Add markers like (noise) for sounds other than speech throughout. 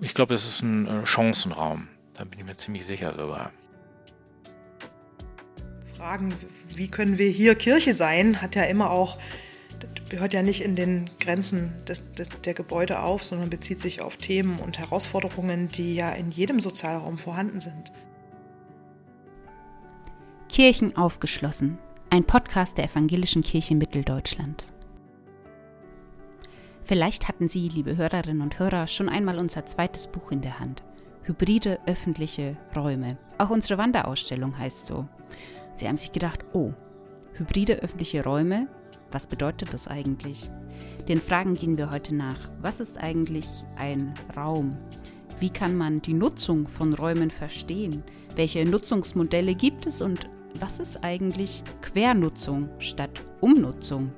Ich glaube, das ist ein äh, Chancenraum. Da bin ich mir ziemlich sicher sogar. Fragen, wie können wir hier Kirche sein, hat ja immer auch, hört ja nicht in den Grenzen des, des, der Gebäude auf, sondern bezieht sich auf Themen und Herausforderungen, die ja in jedem Sozialraum vorhanden sind. Kirchen aufgeschlossen, ein Podcast der Evangelischen Kirche Mitteldeutschland. Vielleicht hatten Sie, liebe Hörerinnen und Hörer, schon einmal unser zweites Buch in der Hand. Hybride öffentliche Räume. Auch unsere Wanderausstellung heißt so. Sie haben sich gedacht, oh, hybride öffentliche Räume, was bedeutet das eigentlich? Den Fragen gehen wir heute nach. Was ist eigentlich ein Raum? Wie kann man die Nutzung von Räumen verstehen? Welche Nutzungsmodelle gibt es und was ist eigentlich Quernutzung statt Umnutzung?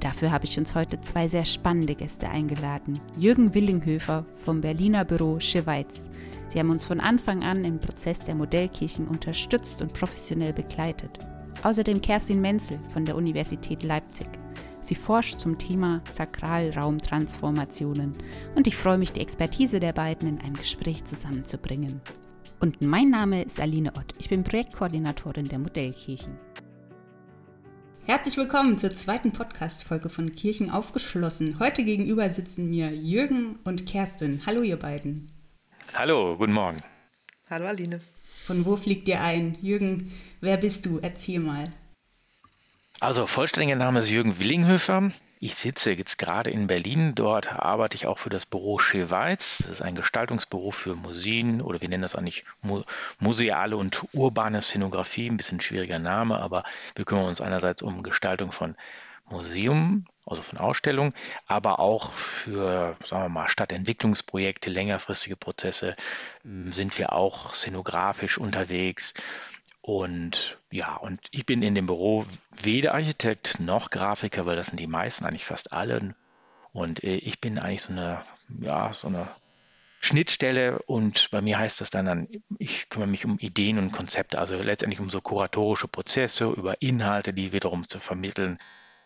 Dafür habe ich uns heute zwei sehr spannende Gäste eingeladen. Jürgen Willinghöfer vom Berliner Büro Schweiz. Sie haben uns von Anfang an im Prozess der Modellkirchen unterstützt und professionell begleitet. Außerdem Kerstin Menzel von der Universität Leipzig. Sie forscht zum Thema Sakralraumtransformationen und ich freue mich, die Expertise der beiden in einem Gespräch zusammenzubringen. Und mein Name ist Aline Ott. Ich bin Projektkoordinatorin der Modellkirchen. Herzlich willkommen zur zweiten Podcast-Folge von Kirchen aufgeschlossen. Heute gegenüber sitzen mir Jürgen und Kerstin. Hallo, ihr beiden. Hallo, guten Morgen. Hallo, Aline. Von wo fliegt ihr ein? Jürgen, wer bist du? Erzähl mal. Also, vollständiger Name ist Jürgen Willinghöfer. Ich sitze jetzt gerade in Berlin. Dort arbeite ich auch für das Büro Scheweiz. Das ist ein Gestaltungsbüro für Museen oder wir nennen das eigentlich museale und urbane Szenografie. Ein bisschen schwieriger Name, aber wir kümmern uns einerseits um Gestaltung von Museum, also von Ausstellungen, aber auch für, sagen wir mal, Stadtentwicklungsprojekte, längerfristige Prozesse sind wir auch szenografisch unterwegs. Und ja, und ich bin in dem Büro weder Architekt noch Grafiker, weil das sind die meisten, eigentlich fast alle. Und äh, ich bin eigentlich so eine, ja, so eine Schnittstelle und bei mir heißt das dann, dann, ich kümmere mich um Ideen und Konzepte, also letztendlich um so kuratorische Prozesse, über Inhalte, die wiederum zu vermitteln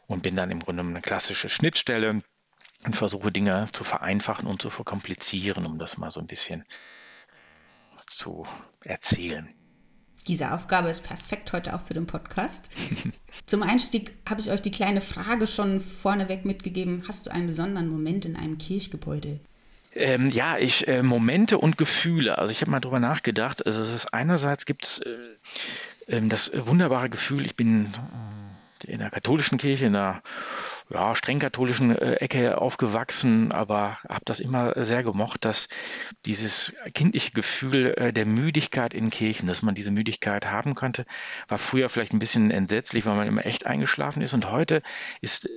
und bin dann im Grunde eine klassische Schnittstelle und versuche Dinge zu vereinfachen und zu verkomplizieren, um das mal so ein bisschen zu erzählen. Diese Aufgabe ist perfekt heute auch für den Podcast. (laughs) Zum Einstieg habe ich euch die kleine Frage schon vorneweg mitgegeben. Hast du einen besonderen Moment in einem Kirchgebäude? Ähm, ja, ich äh, Momente und Gefühle. Also ich habe mal drüber nachgedacht. Also es ist einerseits gibt es äh, äh, das wunderbare Gefühl, ich bin äh, in der katholischen Kirche, in der ja, streng katholischen äh, Ecke aufgewachsen, aber habe das immer sehr gemocht, dass dieses kindliche Gefühl äh, der Müdigkeit in Kirchen, dass man diese Müdigkeit haben konnte, war früher vielleicht ein bisschen entsetzlich, weil man immer echt eingeschlafen ist und heute ist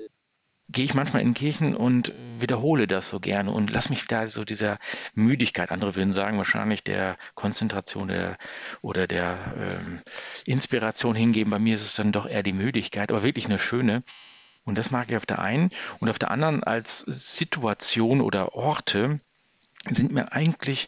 gehe ich manchmal in Kirchen und wiederhole das so gerne und lass mich da so dieser Müdigkeit, andere würden sagen wahrscheinlich der Konzentration der, oder der ähm, Inspiration hingeben. Bei mir ist es dann doch eher die Müdigkeit, aber wirklich eine schöne. Und das mag ich auf der einen. Und auf der anderen als Situation oder Orte sind mir eigentlich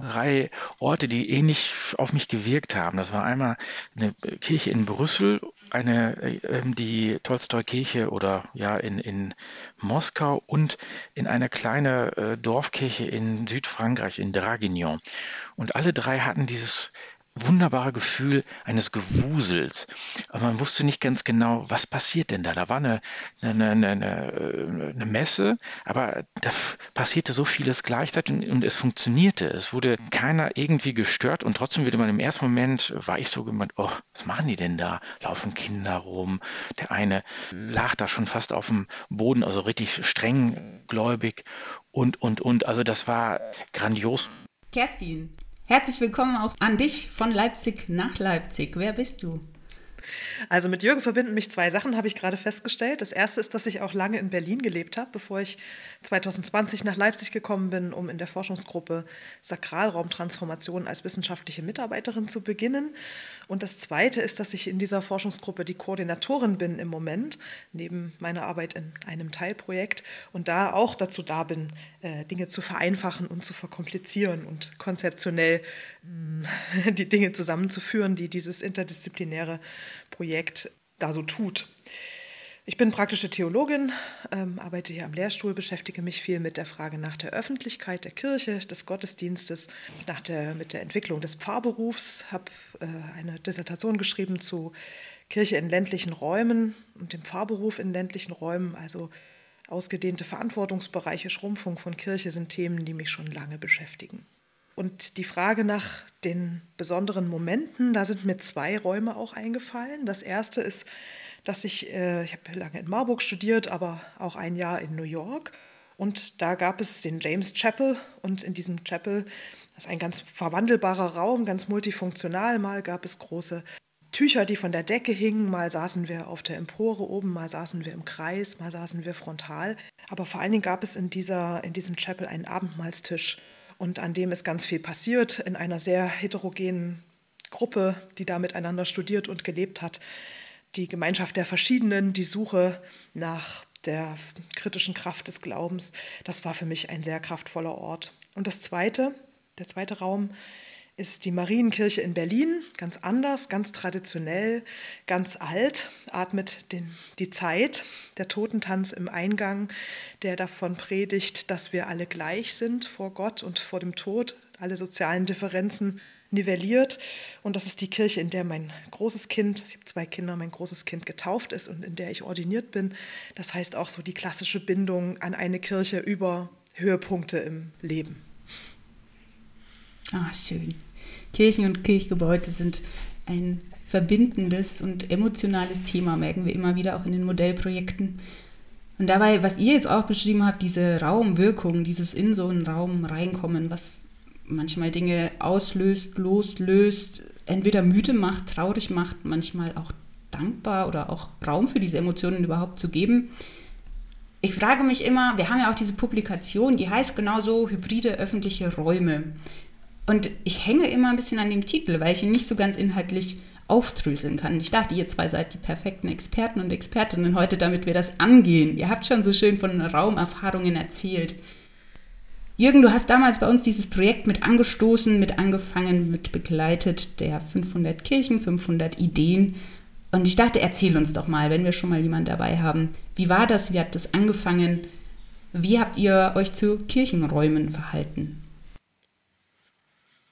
drei Orte, die ähnlich auf mich gewirkt haben. Das war einmal eine Kirche in Brüssel, eine äh, die Tolstoi-Kirche oder ja in, in Moskau und in einer kleinen äh, Dorfkirche in Südfrankreich, in Draguignan. Und alle drei hatten dieses wunderbare Gefühl eines Gewusels. Aber man wusste nicht ganz genau, was passiert denn da. Da war eine, eine, eine, eine Messe, aber da passierte so vieles gleichzeitig und, und, es funktionierte. Es wurde keiner irgendwie gestört und trotzdem würde man im ersten Moment, war ich so gemeint, oh, was machen die denn da? Laufen Kinder rum. Der eine lag da schon fast auf dem Boden, also richtig streng gläubig und, und, und. Also das war grandios. Kerstin, Herzlich willkommen auch an dich von Leipzig nach Leipzig. Wer bist du? Also mit Jürgen verbinden mich zwei Sachen, habe ich gerade festgestellt. Das erste ist, dass ich auch lange in Berlin gelebt habe, bevor ich 2020 nach Leipzig gekommen bin, um in der Forschungsgruppe Sakralraumtransformation als wissenschaftliche Mitarbeiterin zu beginnen. Und das zweite ist, dass ich in dieser Forschungsgruppe die Koordinatorin bin im Moment, neben meiner Arbeit in einem Teilprojekt und da auch dazu da bin, äh, Dinge zu vereinfachen und zu verkomplizieren und konzeptionell mm, (laughs) die Dinge zusammenzuführen, die dieses interdisziplinäre Projekt da so tut. Ich bin praktische Theologin, ähm, arbeite hier am Lehrstuhl, beschäftige mich viel mit der Frage nach der Öffentlichkeit der Kirche, des Gottesdienstes, nach der, mit der Entwicklung des Pfarrberufs, habe äh, eine Dissertation geschrieben zu Kirche in ländlichen Räumen und dem Pfarrberuf in ländlichen Räumen, also ausgedehnte Verantwortungsbereiche, Schrumpfung von Kirche sind Themen, die mich schon lange beschäftigen. Und die Frage nach den besonderen Momenten, da sind mir zwei Räume auch eingefallen. Das erste ist dass ich, äh, ich habe lange in Marburg studiert, aber auch ein Jahr in New York. Und da gab es den James Chapel und in diesem Chapel, das ist ein ganz verwandelbarer Raum, ganz multifunktional. Mal gab es große Tücher, die von der Decke hingen, mal saßen wir auf der Empore oben, mal saßen wir im Kreis, mal saßen wir frontal. Aber vor allen Dingen gab es in, dieser, in diesem Chapel einen Abendmahlstisch und an dem ist ganz viel passiert in einer sehr heterogenen Gruppe, die da miteinander studiert und gelebt hat die Gemeinschaft der Verschiedenen, die Suche nach der kritischen Kraft des Glaubens, das war für mich ein sehr kraftvoller Ort. Und das zweite, der zweite Raum ist die Marienkirche in Berlin, ganz anders, ganz traditionell, ganz alt, atmet den, die Zeit, der Totentanz im Eingang, der davon predigt, dass wir alle gleich sind vor Gott und vor dem Tod, alle sozialen Differenzen nivelliert. Und das ist die Kirche, in der mein großes Kind, ich habe zwei Kinder, mein großes Kind getauft ist und in der ich ordiniert bin. Das heißt auch so die klassische Bindung an eine Kirche über Höhepunkte im Leben. Ah, schön. Kirchen und Kirchgebäude sind ein verbindendes und emotionales Thema, merken wir immer wieder auch in den Modellprojekten. Und dabei, was ihr jetzt auch beschrieben habt, diese Raumwirkung, dieses in so einen Raum reinkommen, was manchmal Dinge auslöst, loslöst, entweder müde macht, traurig macht, manchmal auch dankbar oder auch Raum für diese Emotionen überhaupt zu geben. Ich frage mich immer, wir haben ja auch diese Publikation, die heißt genauso Hybride öffentliche Räume. Und ich hänge immer ein bisschen an dem Titel, weil ich ihn nicht so ganz inhaltlich aufdröseln kann. Ich dachte, ihr zwei seid die perfekten Experten und Expertinnen heute, damit wir das angehen. Ihr habt schon so schön von Raumerfahrungen erzählt. Jürgen, du hast damals bei uns dieses Projekt mit angestoßen, mit angefangen, mit begleitet, der 500 Kirchen, 500 Ideen. Und ich dachte, erzähl uns doch mal, wenn wir schon mal jemanden dabei haben. Wie war das? Wie hat das angefangen? Wie habt ihr euch zu Kirchenräumen verhalten?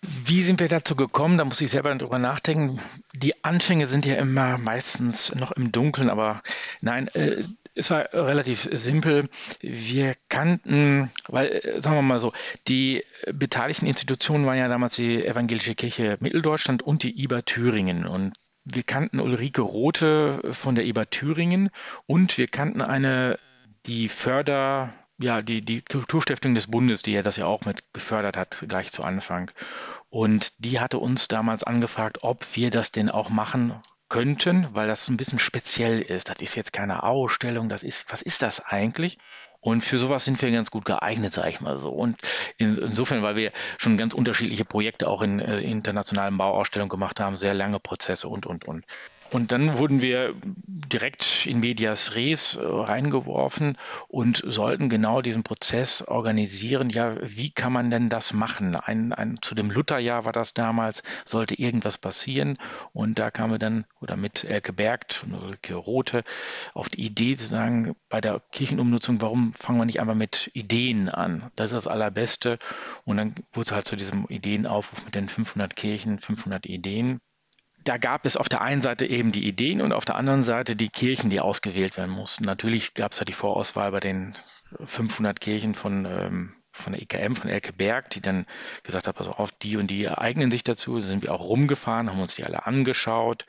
Wie sind wir dazu gekommen? Da muss ich selber drüber nachdenken. Die Anfänge sind ja immer meistens noch im Dunkeln, aber nein, äh, es war relativ simpel. Wir kannten, weil, äh, sagen wir mal so, die beteiligten Institutionen waren ja damals die Evangelische Kirche Mitteldeutschland und die IBA Thüringen. Und wir kannten Ulrike Rothe von der IBA Thüringen und wir kannten eine, die Förder, ja, die, die Kulturstiftung des Bundes, die ja das ja auch mit gefördert hat, gleich zu Anfang. Und die hatte uns damals angefragt, ob wir das denn auch machen könnten, weil das ein bisschen speziell ist. Das ist jetzt keine Ausstellung, das ist, was ist das eigentlich? Und für sowas sind wir ganz gut geeignet, sage ich mal so. Und in, insofern, weil wir schon ganz unterschiedliche Projekte auch in äh, internationalen Bauausstellungen gemacht haben, sehr lange Prozesse und, und, und. Und dann wurden wir direkt in Medias Res äh, reingeworfen und sollten genau diesen Prozess organisieren. Ja, wie kann man denn das machen? Ein, ein, zu dem Lutherjahr war das damals, sollte irgendwas passieren. Und da kamen wir dann, oder mit Elke Bergt und Ulrike Rote, auf die Idee zu sagen, bei der Kirchenumnutzung, warum fangen wir nicht einfach mit Ideen an? Das ist das Allerbeste. Und dann wurde es halt zu diesem Ideenaufruf mit den 500 Kirchen, 500 Ideen da gab es auf der einen Seite eben die Ideen und auf der anderen Seite die Kirchen, die ausgewählt werden mussten. Natürlich gab es ja die Vorauswahl bei den 500 Kirchen von, ähm, von der IKM, von Elke Berg, die dann gesagt hat, pass auf, die und die eignen sich dazu. Da sind wir auch rumgefahren, haben uns die alle angeschaut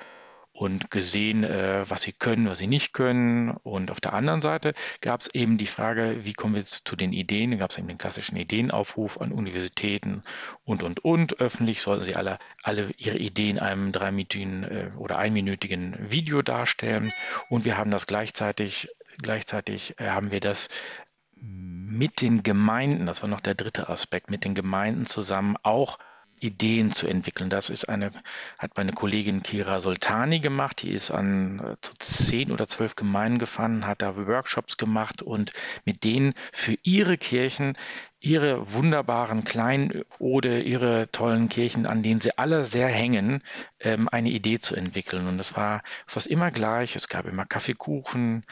und gesehen, äh, was sie können, was sie nicht können. Und auf der anderen Seite gab es eben die Frage, wie kommen wir jetzt zu den Ideen? Da gab es eben den klassischen Ideenaufruf an Universitäten und, und, und. Öffentlich sollten sie alle, alle ihre Ideen in einem dreiminütigen äh, oder einminütigen Video darstellen. Und wir haben das gleichzeitig, gleichzeitig äh, haben wir das mit den Gemeinden, das war noch der dritte Aspekt, mit den Gemeinden zusammen auch Ideen zu entwickeln. Das ist eine, hat meine Kollegin Kira Soltani gemacht. Die ist an äh, zu zehn oder zwölf Gemeinden gefahren, hat da Workshops gemacht und mit denen für ihre Kirchen ihre wunderbaren Kleinode, ihre tollen Kirchen, an denen sie alle sehr hängen, ähm, eine Idee zu entwickeln. Und es war fast immer gleich. Es gab immer Kaffeekuchen,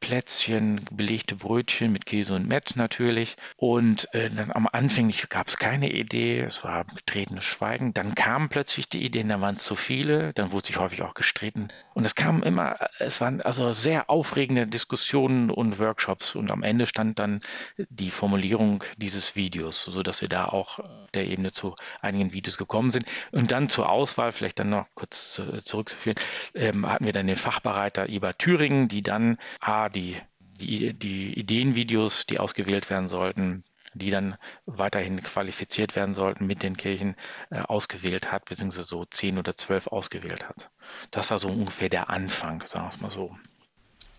Plätzchen, belegte Brötchen mit Käse und Mett natürlich. Und äh, dann am Anfang gab es keine Idee. Es war betretenes Schweigen. Dann kamen plötzlich die Ideen, da waren es zu viele. Dann wurde sich häufig auch gestritten. Und es kamen immer, es waren also sehr aufregende Diskussionen und Workshops. Und am Ende stand dann die Formulierung dieses Videos, sodass wir da auch auf der Ebene zu einigen Videos gekommen sind. Und dann zur Auswahl, vielleicht dann noch kurz zurückzuführen, ähm, hatten wir dann den Fachbereiter Iber Thüringen, die dann A, die, die, die Ideenvideos, die ausgewählt werden sollten, die dann weiterhin qualifiziert werden sollten, mit den Kirchen äh, ausgewählt hat, beziehungsweise so zehn oder zwölf ausgewählt hat. Das war so ungefähr der Anfang, sagen wir es mal so.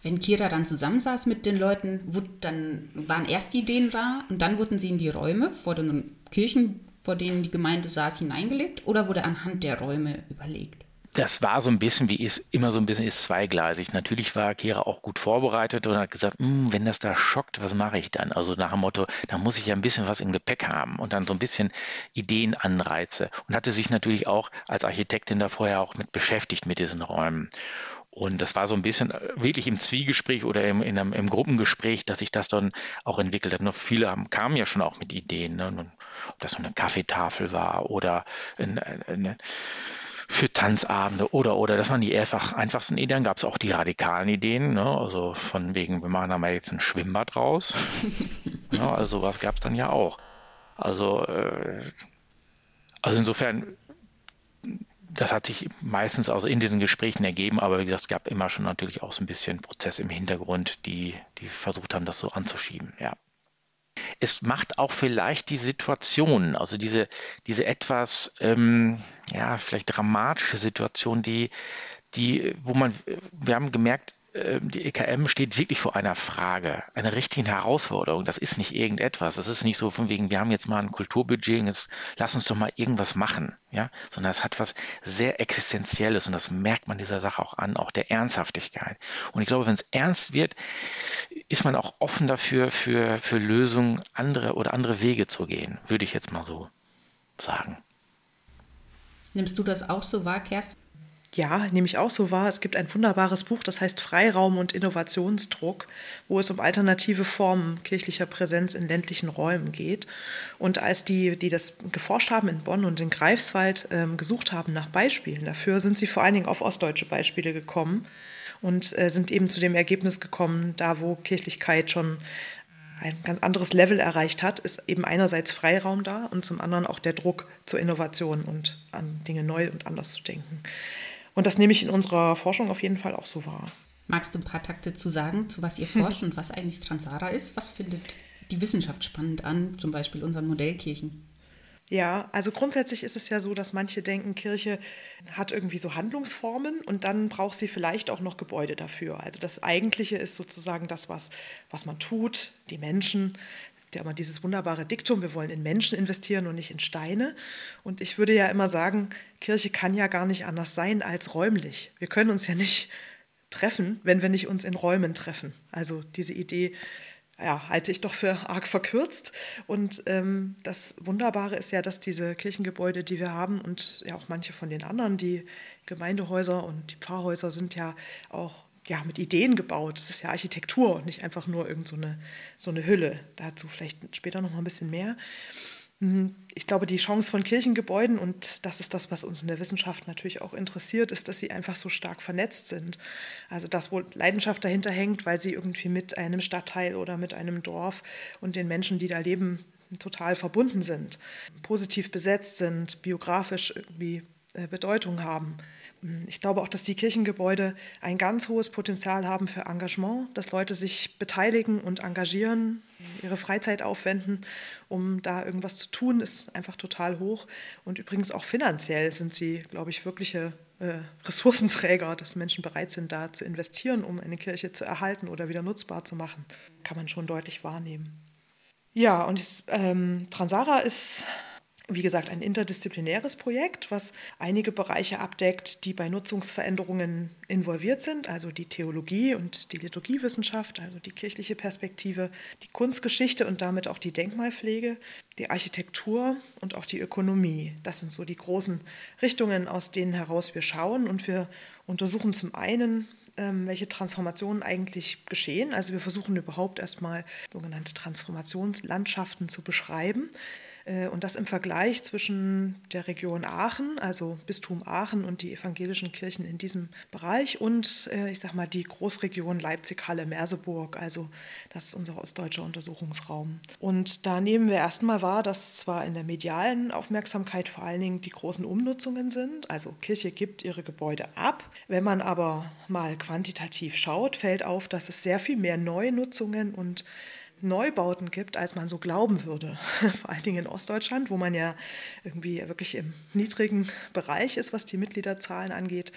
Wenn Kira dann zusammensaß mit den Leuten, dann waren erst die Ideen da und dann wurden sie in die Räume vor den Kirchen, vor denen die Gemeinde saß, hineingelegt oder wurde anhand der Räume überlegt? das war so ein bisschen, wie es immer so ein bisschen ist, zweigleisig. Natürlich war Kera auch gut vorbereitet und hat gesagt, hm, wenn das da schockt, was mache ich dann? Also nach dem Motto, da muss ich ja ein bisschen was im Gepäck haben und dann so ein bisschen Ideenanreize. Und hatte sich natürlich auch als Architektin da vorher auch mit beschäftigt mit diesen Räumen. Und das war so ein bisschen äh, wirklich im Zwiegespräch oder im, einem, im Gruppengespräch, dass sich das dann auch entwickelt hat. Noch viele haben, kamen ja schon auch mit Ideen, ne? ob das so eine Kaffeetafel war oder eine, eine für Tanzabende oder oder. Das waren die einfach, einfachsten Ideen. Gab es auch die radikalen Ideen, ne? also von wegen, wir machen da mal jetzt ein Schwimmbad raus. (laughs) ja, also sowas gab es dann ja auch. Also, äh, also insofern, das hat sich meistens also in diesen Gesprächen ergeben, aber wie gesagt, es gab immer schon natürlich auch so ein bisschen Prozess im Hintergrund, die, die versucht haben, das so anzuschieben, ja. Es macht auch vielleicht die Situation, also diese, diese etwas, ähm, ja, vielleicht dramatische Situation, die, die, wo man, wir haben gemerkt, die EKM steht wirklich vor einer Frage, einer richtigen Herausforderung. Das ist nicht irgendetwas. Das ist nicht so von wegen, wir haben jetzt mal ein Kulturbudget und jetzt lass uns doch mal irgendwas machen, ja, sondern es hat was sehr Existenzielles und das merkt man dieser Sache auch an, auch der Ernsthaftigkeit. Und ich glaube, wenn es ernst wird, ist man auch offen dafür, für, für Lösungen andere oder andere Wege zu gehen, würde ich jetzt mal so sagen. Nimmst du das auch so wahr, Kerstin? Ja, nehme ich auch so wahr. Es gibt ein wunderbares Buch, das heißt Freiraum und Innovationsdruck, wo es um alternative Formen kirchlicher Präsenz in ländlichen Räumen geht. Und als die, die das geforscht haben in Bonn und in Greifswald, ähm, gesucht haben nach Beispielen dafür, sind sie vor allen Dingen auf ostdeutsche Beispiele gekommen und äh, sind eben zu dem Ergebnis gekommen, da wo Kirchlichkeit schon ein ganz anderes Level erreicht hat, ist eben einerseits Freiraum da und zum anderen auch der Druck zur Innovation und an Dinge neu und anders zu denken. Und das nehme ich in unserer Forschung auf jeden Fall auch so wahr. Magst du ein paar Takte zu sagen, zu was ihr (laughs) forscht und was eigentlich Transara ist? Was findet die Wissenschaft spannend an, zum Beispiel unseren Modellkirchen? Ja, also grundsätzlich ist es ja so, dass manche denken, Kirche hat irgendwie so Handlungsformen und dann braucht sie vielleicht auch noch Gebäude dafür. Also das Eigentliche ist sozusagen das, was, was man tut, die Menschen, ja immer dieses wunderbare Diktum, wir wollen in Menschen investieren und nicht in Steine. Und ich würde ja immer sagen, Kirche kann ja gar nicht anders sein als räumlich. Wir können uns ja nicht treffen, wenn wir nicht uns in Räumen treffen. Also diese Idee ja, halte ich doch für arg verkürzt. Und ähm, das Wunderbare ist ja, dass diese Kirchengebäude, die wir haben und ja auch manche von den anderen, die Gemeindehäuser und die Pfarrhäuser sind ja auch ja, mit Ideen gebaut. Das ist ja Architektur und nicht einfach nur irgend so eine, so eine Hülle. Dazu vielleicht später noch mal ein bisschen mehr. Mhm. Ich glaube, die Chance von Kirchengebäuden, und das ist das, was uns in der Wissenschaft natürlich auch interessiert, ist, dass sie einfach so stark vernetzt sind. Also, dass wohl Leidenschaft dahinter hängt, weil sie irgendwie mit einem Stadtteil oder mit einem Dorf und den Menschen, die da leben, total verbunden sind, positiv besetzt sind, biografisch irgendwie Bedeutung haben. Ich glaube auch, dass die Kirchengebäude ein ganz hohes Potenzial haben für Engagement, dass Leute sich beteiligen und engagieren, ihre Freizeit aufwenden, um da irgendwas zu tun, ist einfach total hoch. Und übrigens auch finanziell sind sie, glaube ich, wirkliche äh, Ressourcenträger, dass Menschen bereit sind, da zu investieren, um eine Kirche zu erhalten oder wieder nutzbar zu machen. Kann man schon deutlich wahrnehmen. Ja, und das, ähm, Transara ist wie gesagt, ein interdisziplinäres Projekt, was einige Bereiche abdeckt, die bei Nutzungsveränderungen involviert sind, also die Theologie und die Liturgiewissenschaft, also die kirchliche Perspektive, die Kunstgeschichte und damit auch die Denkmalpflege, die Architektur und auch die Ökonomie. Das sind so die großen Richtungen, aus denen heraus wir schauen und wir untersuchen zum einen ähm, welche Transformationen eigentlich geschehen. Also wir versuchen überhaupt erstmal sogenannte Transformationslandschaften zu beschreiben. Äh, und das im Vergleich zwischen der Region Aachen, also Bistum Aachen und die evangelischen Kirchen in diesem Bereich und äh, ich sage mal die Großregion Leipzig-Halle, Merseburg, also das ist unser ostdeutscher Untersuchungsraum. Und da nehmen wir erstmal wahr, dass zwar in der medialen Aufmerksamkeit vor allen Dingen die großen Umnutzungen sind, also Kirche gibt ihre Gebäude ab. Wenn man aber mal quantitativ schaut, fällt auf, dass es sehr viel mehr Neunutzungen und Neubauten gibt, als man so glauben würde. (laughs) Vor allen Dingen in Ostdeutschland, wo man ja irgendwie wirklich im niedrigen Bereich ist, was die Mitgliederzahlen angeht,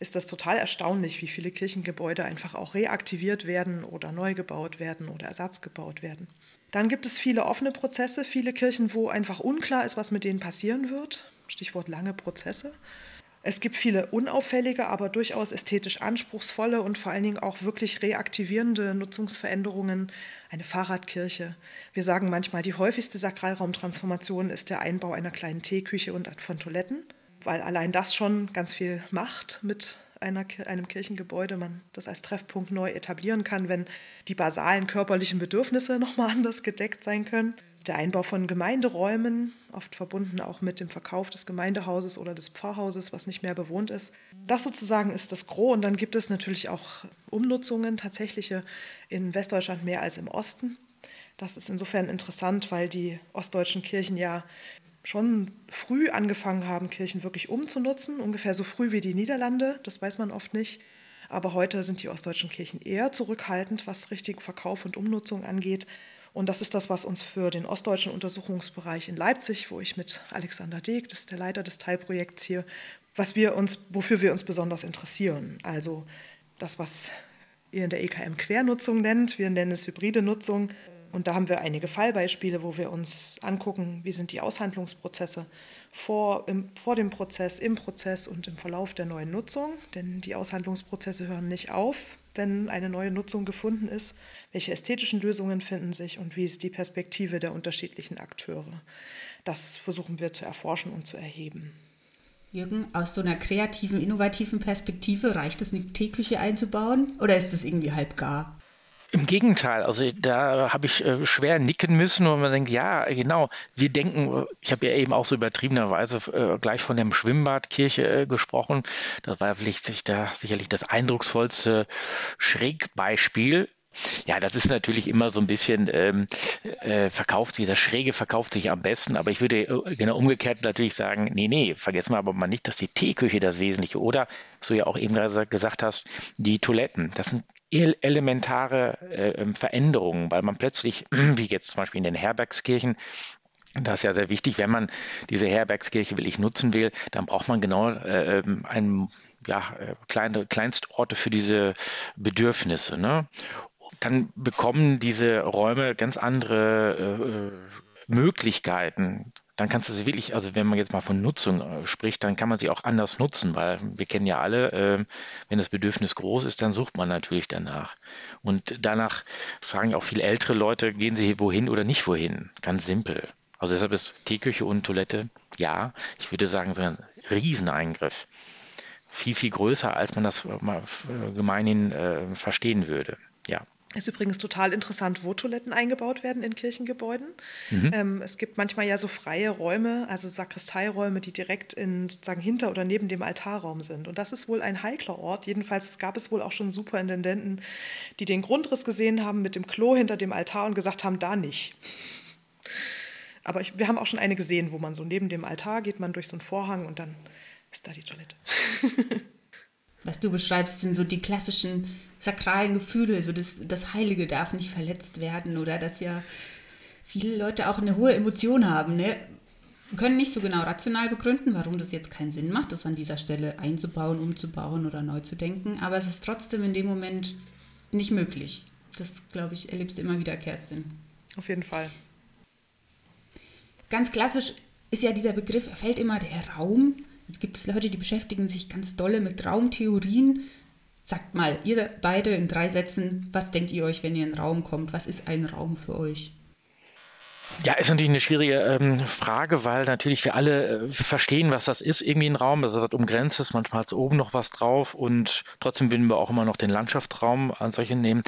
ist das total erstaunlich, wie viele Kirchengebäude einfach auch reaktiviert werden oder neu gebaut werden oder ersatzgebaut werden. Dann gibt es viele offene Prozesse, viele Kirchen, wo einfach unklar ist, was mit denen passieren wird. Stichwort lange Prozesse. Es gibt viele unauffällige, aber durchaus ästhetisch anspruchsvolle und vor allen Dingen auch wirklich reaktivierende Nutzungsveränderungen. Eine Fahrradkirche. Wir sagen manchmal, die häufigste Sakralraumtransformation ist der Einbau einer kleinen Teeküche und von Toiletten, weil allein das schon ganz viel macht mit einer, einem Kirchengebäude, man das als Treffpunkt neu etablieren kann, wenn die basalen körperlichen Bedürfnisse nochmal anders gedeckt sein können der Einbau von Gemeinderäumen, oft verbunden auch mit dem Verkauf des Gemeindehauses oder des Pfarrhauses, was nicht mehr bewohnt ist. Das sozusagen ist das Gros. Und dann gibt es natürlich auch Umnutzungen, tatsächliche in Westdeutschland mehr als im Osten. Das ist insofern interessant, weil die ostdeutschen Kirchen ja schon früh angefangen haben, Kirchen wirklich umzunutzen, ungefähr so früh wie die Niederlande, das weiß man oft nicht. Aber heute sind die ostdeutschen Kirchen eher zurückhaltend, was richtig Verkauf und Umnutzung angeht. Und das ist das, was uns für den ostdeutschen Untersuchungsbereich in Leipzig, wo ich mit Alexander Deeg, das ist der Leiter des Teilprojekts hier, was wir uns, wofür wir uns besonders interessieren. Also das, was ihr in der EKM Quernutzung nennt, wir nennen es hybride Nutzung. Und da haben wir einige Fallbeispiele, wo wir uns angucken, wie sind die Aushandlungsprozesse vor, im, vor dem Prozess, im Prozess und im Verlauf der neuen Nutzung. Denn die Aushandlungsprozesse hören nicht auf, wenn eine neue Nutzung gefunden ist. Welche ästhetischen Lösungen finden sich und wie ist die Perspektive der unterschiedlichen Akteure? Das versuchen wir zu erforschen und zu erheben. Jürgen, aus so einer kreativen, innovativen Perspektive reicht es, eine Teeküche einzubauen oder ist es irgendwie halb gar? Im Gegenteil, also da habe ich äh, schwer nicken müssen, wo man denkt, ja, genau, wir denken, ich habe ja eben auch so übertriebenerweise äh, gleich von der Schwimmbadkirche äh, gesprochen. Das war vielleicht da sicherlich das eindrucksvollste Schrägbeispiel. Ja, das ist natürlich immer so ein bisschen, ähm, äh, verkauft sich, das Schräge verkauft sich am besten, aber ich würde äh, genau umgekehrt natürlich sagen, nee, nee, vergessen wir aber mal nicht, dass die Teeküche das Wesentliche oder, du ja auch eben gesagt hast, die Toiletten, das sind elementare äh, ähm, Veränderungen, weil man plötzlich, (clears throat) wie jetzt zum Beispiel in den Herbergskirchen, das ist ja sehr wichtig, wenn man diese Herbergskirche will ich nutzen will, dann braucht man genau äh, ähm, einen ja, äh, kleine Kleinstorte für diese Bedürfnisse. Ne? Dann bekommen diese Räume ganz andere äh, äh Möglichkeiten dann kannst du sie wirklich, also wenn man jetzt mal von Nutzung äh, spricht, dann kann man sie auch anders nutzen, weil wir kennen ja alle, äh, wenn das Bedürfnis groß ist, dann sucht man natürlich danach. Und danach fragen auch viele ältere Leute, gehen sie wohin oder nicht wohin? Ganz simpel. Also deshalb ist Teeküche und Toilette, ja, ich würde sagen, so ein Rieseneingriff. Viel, viel größer, als man das mal äh, gemeinhin äh, verstehen würde. Ja. Ist übrigens total interessant, wo Toiletten eingebaut werden in Kirchengebäuden. Mhm. Ähm, es gibt manchmal ja so freie Räume, also Sakristeiräume, die direkt in sozusagen hinter oder neben dem Altarraum sind. Und das ist wohl ein heikler Ort. Jedenfalls gab es wohl auch schon Superintendenten, die den Grundriss gesehen haben mit dem Klo hinter dem Altar und gesagt haben, da nicht. Aber ich, wir haben auch schon eine gesehen, wo man so neben dem Altar geht man durch so einen Vorhang und dann ist da die Toilette. (laughs) Was du beschreibst, sind so die klassischen sakralen Gefühle, so das, das Heilige darf nicht verletzt werden oder dass ja viele Leute auch eine hohe Emotion haben, ne? können nicht so genau rational begründen, warum das jetzt keinen Sinn macht, das an dieser Stelle einzubauen, umzubauen oder neu zu denken, aber es ist trotzdem in dem Moment nicht möglich. Das, glaube ich, erlebst du immer wieder, Kerstin. Auf jeden Fall. Ganz klassisch ist ja dieser Begriff, fällt immer der Raum. Jetzt gibt es Leute, die beschäftigen sich ganz dolle mit Raumtheorien. Sagt mal, ihr beide in drei Sätzen, was denkt ihr euch, wenn ihr in den Raum kommt? Was ist ein Raum für euch? Ja, ist natürlich eine schwierige ähm, Frage, weil natürlich wir alle äh, verstehen, was das ist, irgendwie ein Raum. Das hat umgrenzt ist, manchmal hat es oben noch was drauf und trotzdem würden wir auch immer noch den Landschaftsraum an solche nehmen.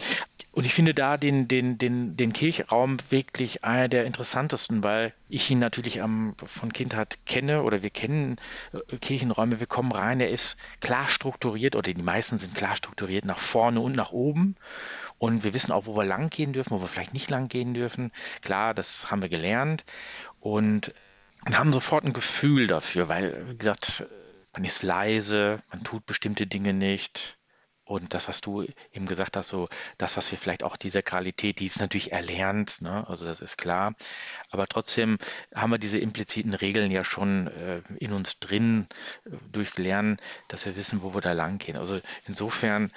Und ich finde da den, den, den, den Kirchraum wirklich einer der interessantesten, weil ich ihn natürlich am, von Kindheit kenne oder wir kennen äh, Kirchenräume. Wir kommen rein, er ist klar strukturiert oder die meisten sind klar strukturiert nach vorne und nach oben. Und wir wissen auch, wo wir lang gehen dürfen, wo wir vielleicht nicht lang gehen dürfen. Klar, das haben wir gelernt und haben sofort ein Gefühl dafür, weil, wie gesagt, man ist leise, man tut bestimmte Dinge nicht. Und das, was du eben gesagt hast, so das, was wir vielleicht auch die Sakralität, die ist natürlich erlernt, ne? also das ist klar. Aber trotzdem haben wir diese impliziten Regeln ja schon äh, in uns drin äh, durch Lernen, dass wir wissen, wo wir da lang gehen. Also insofern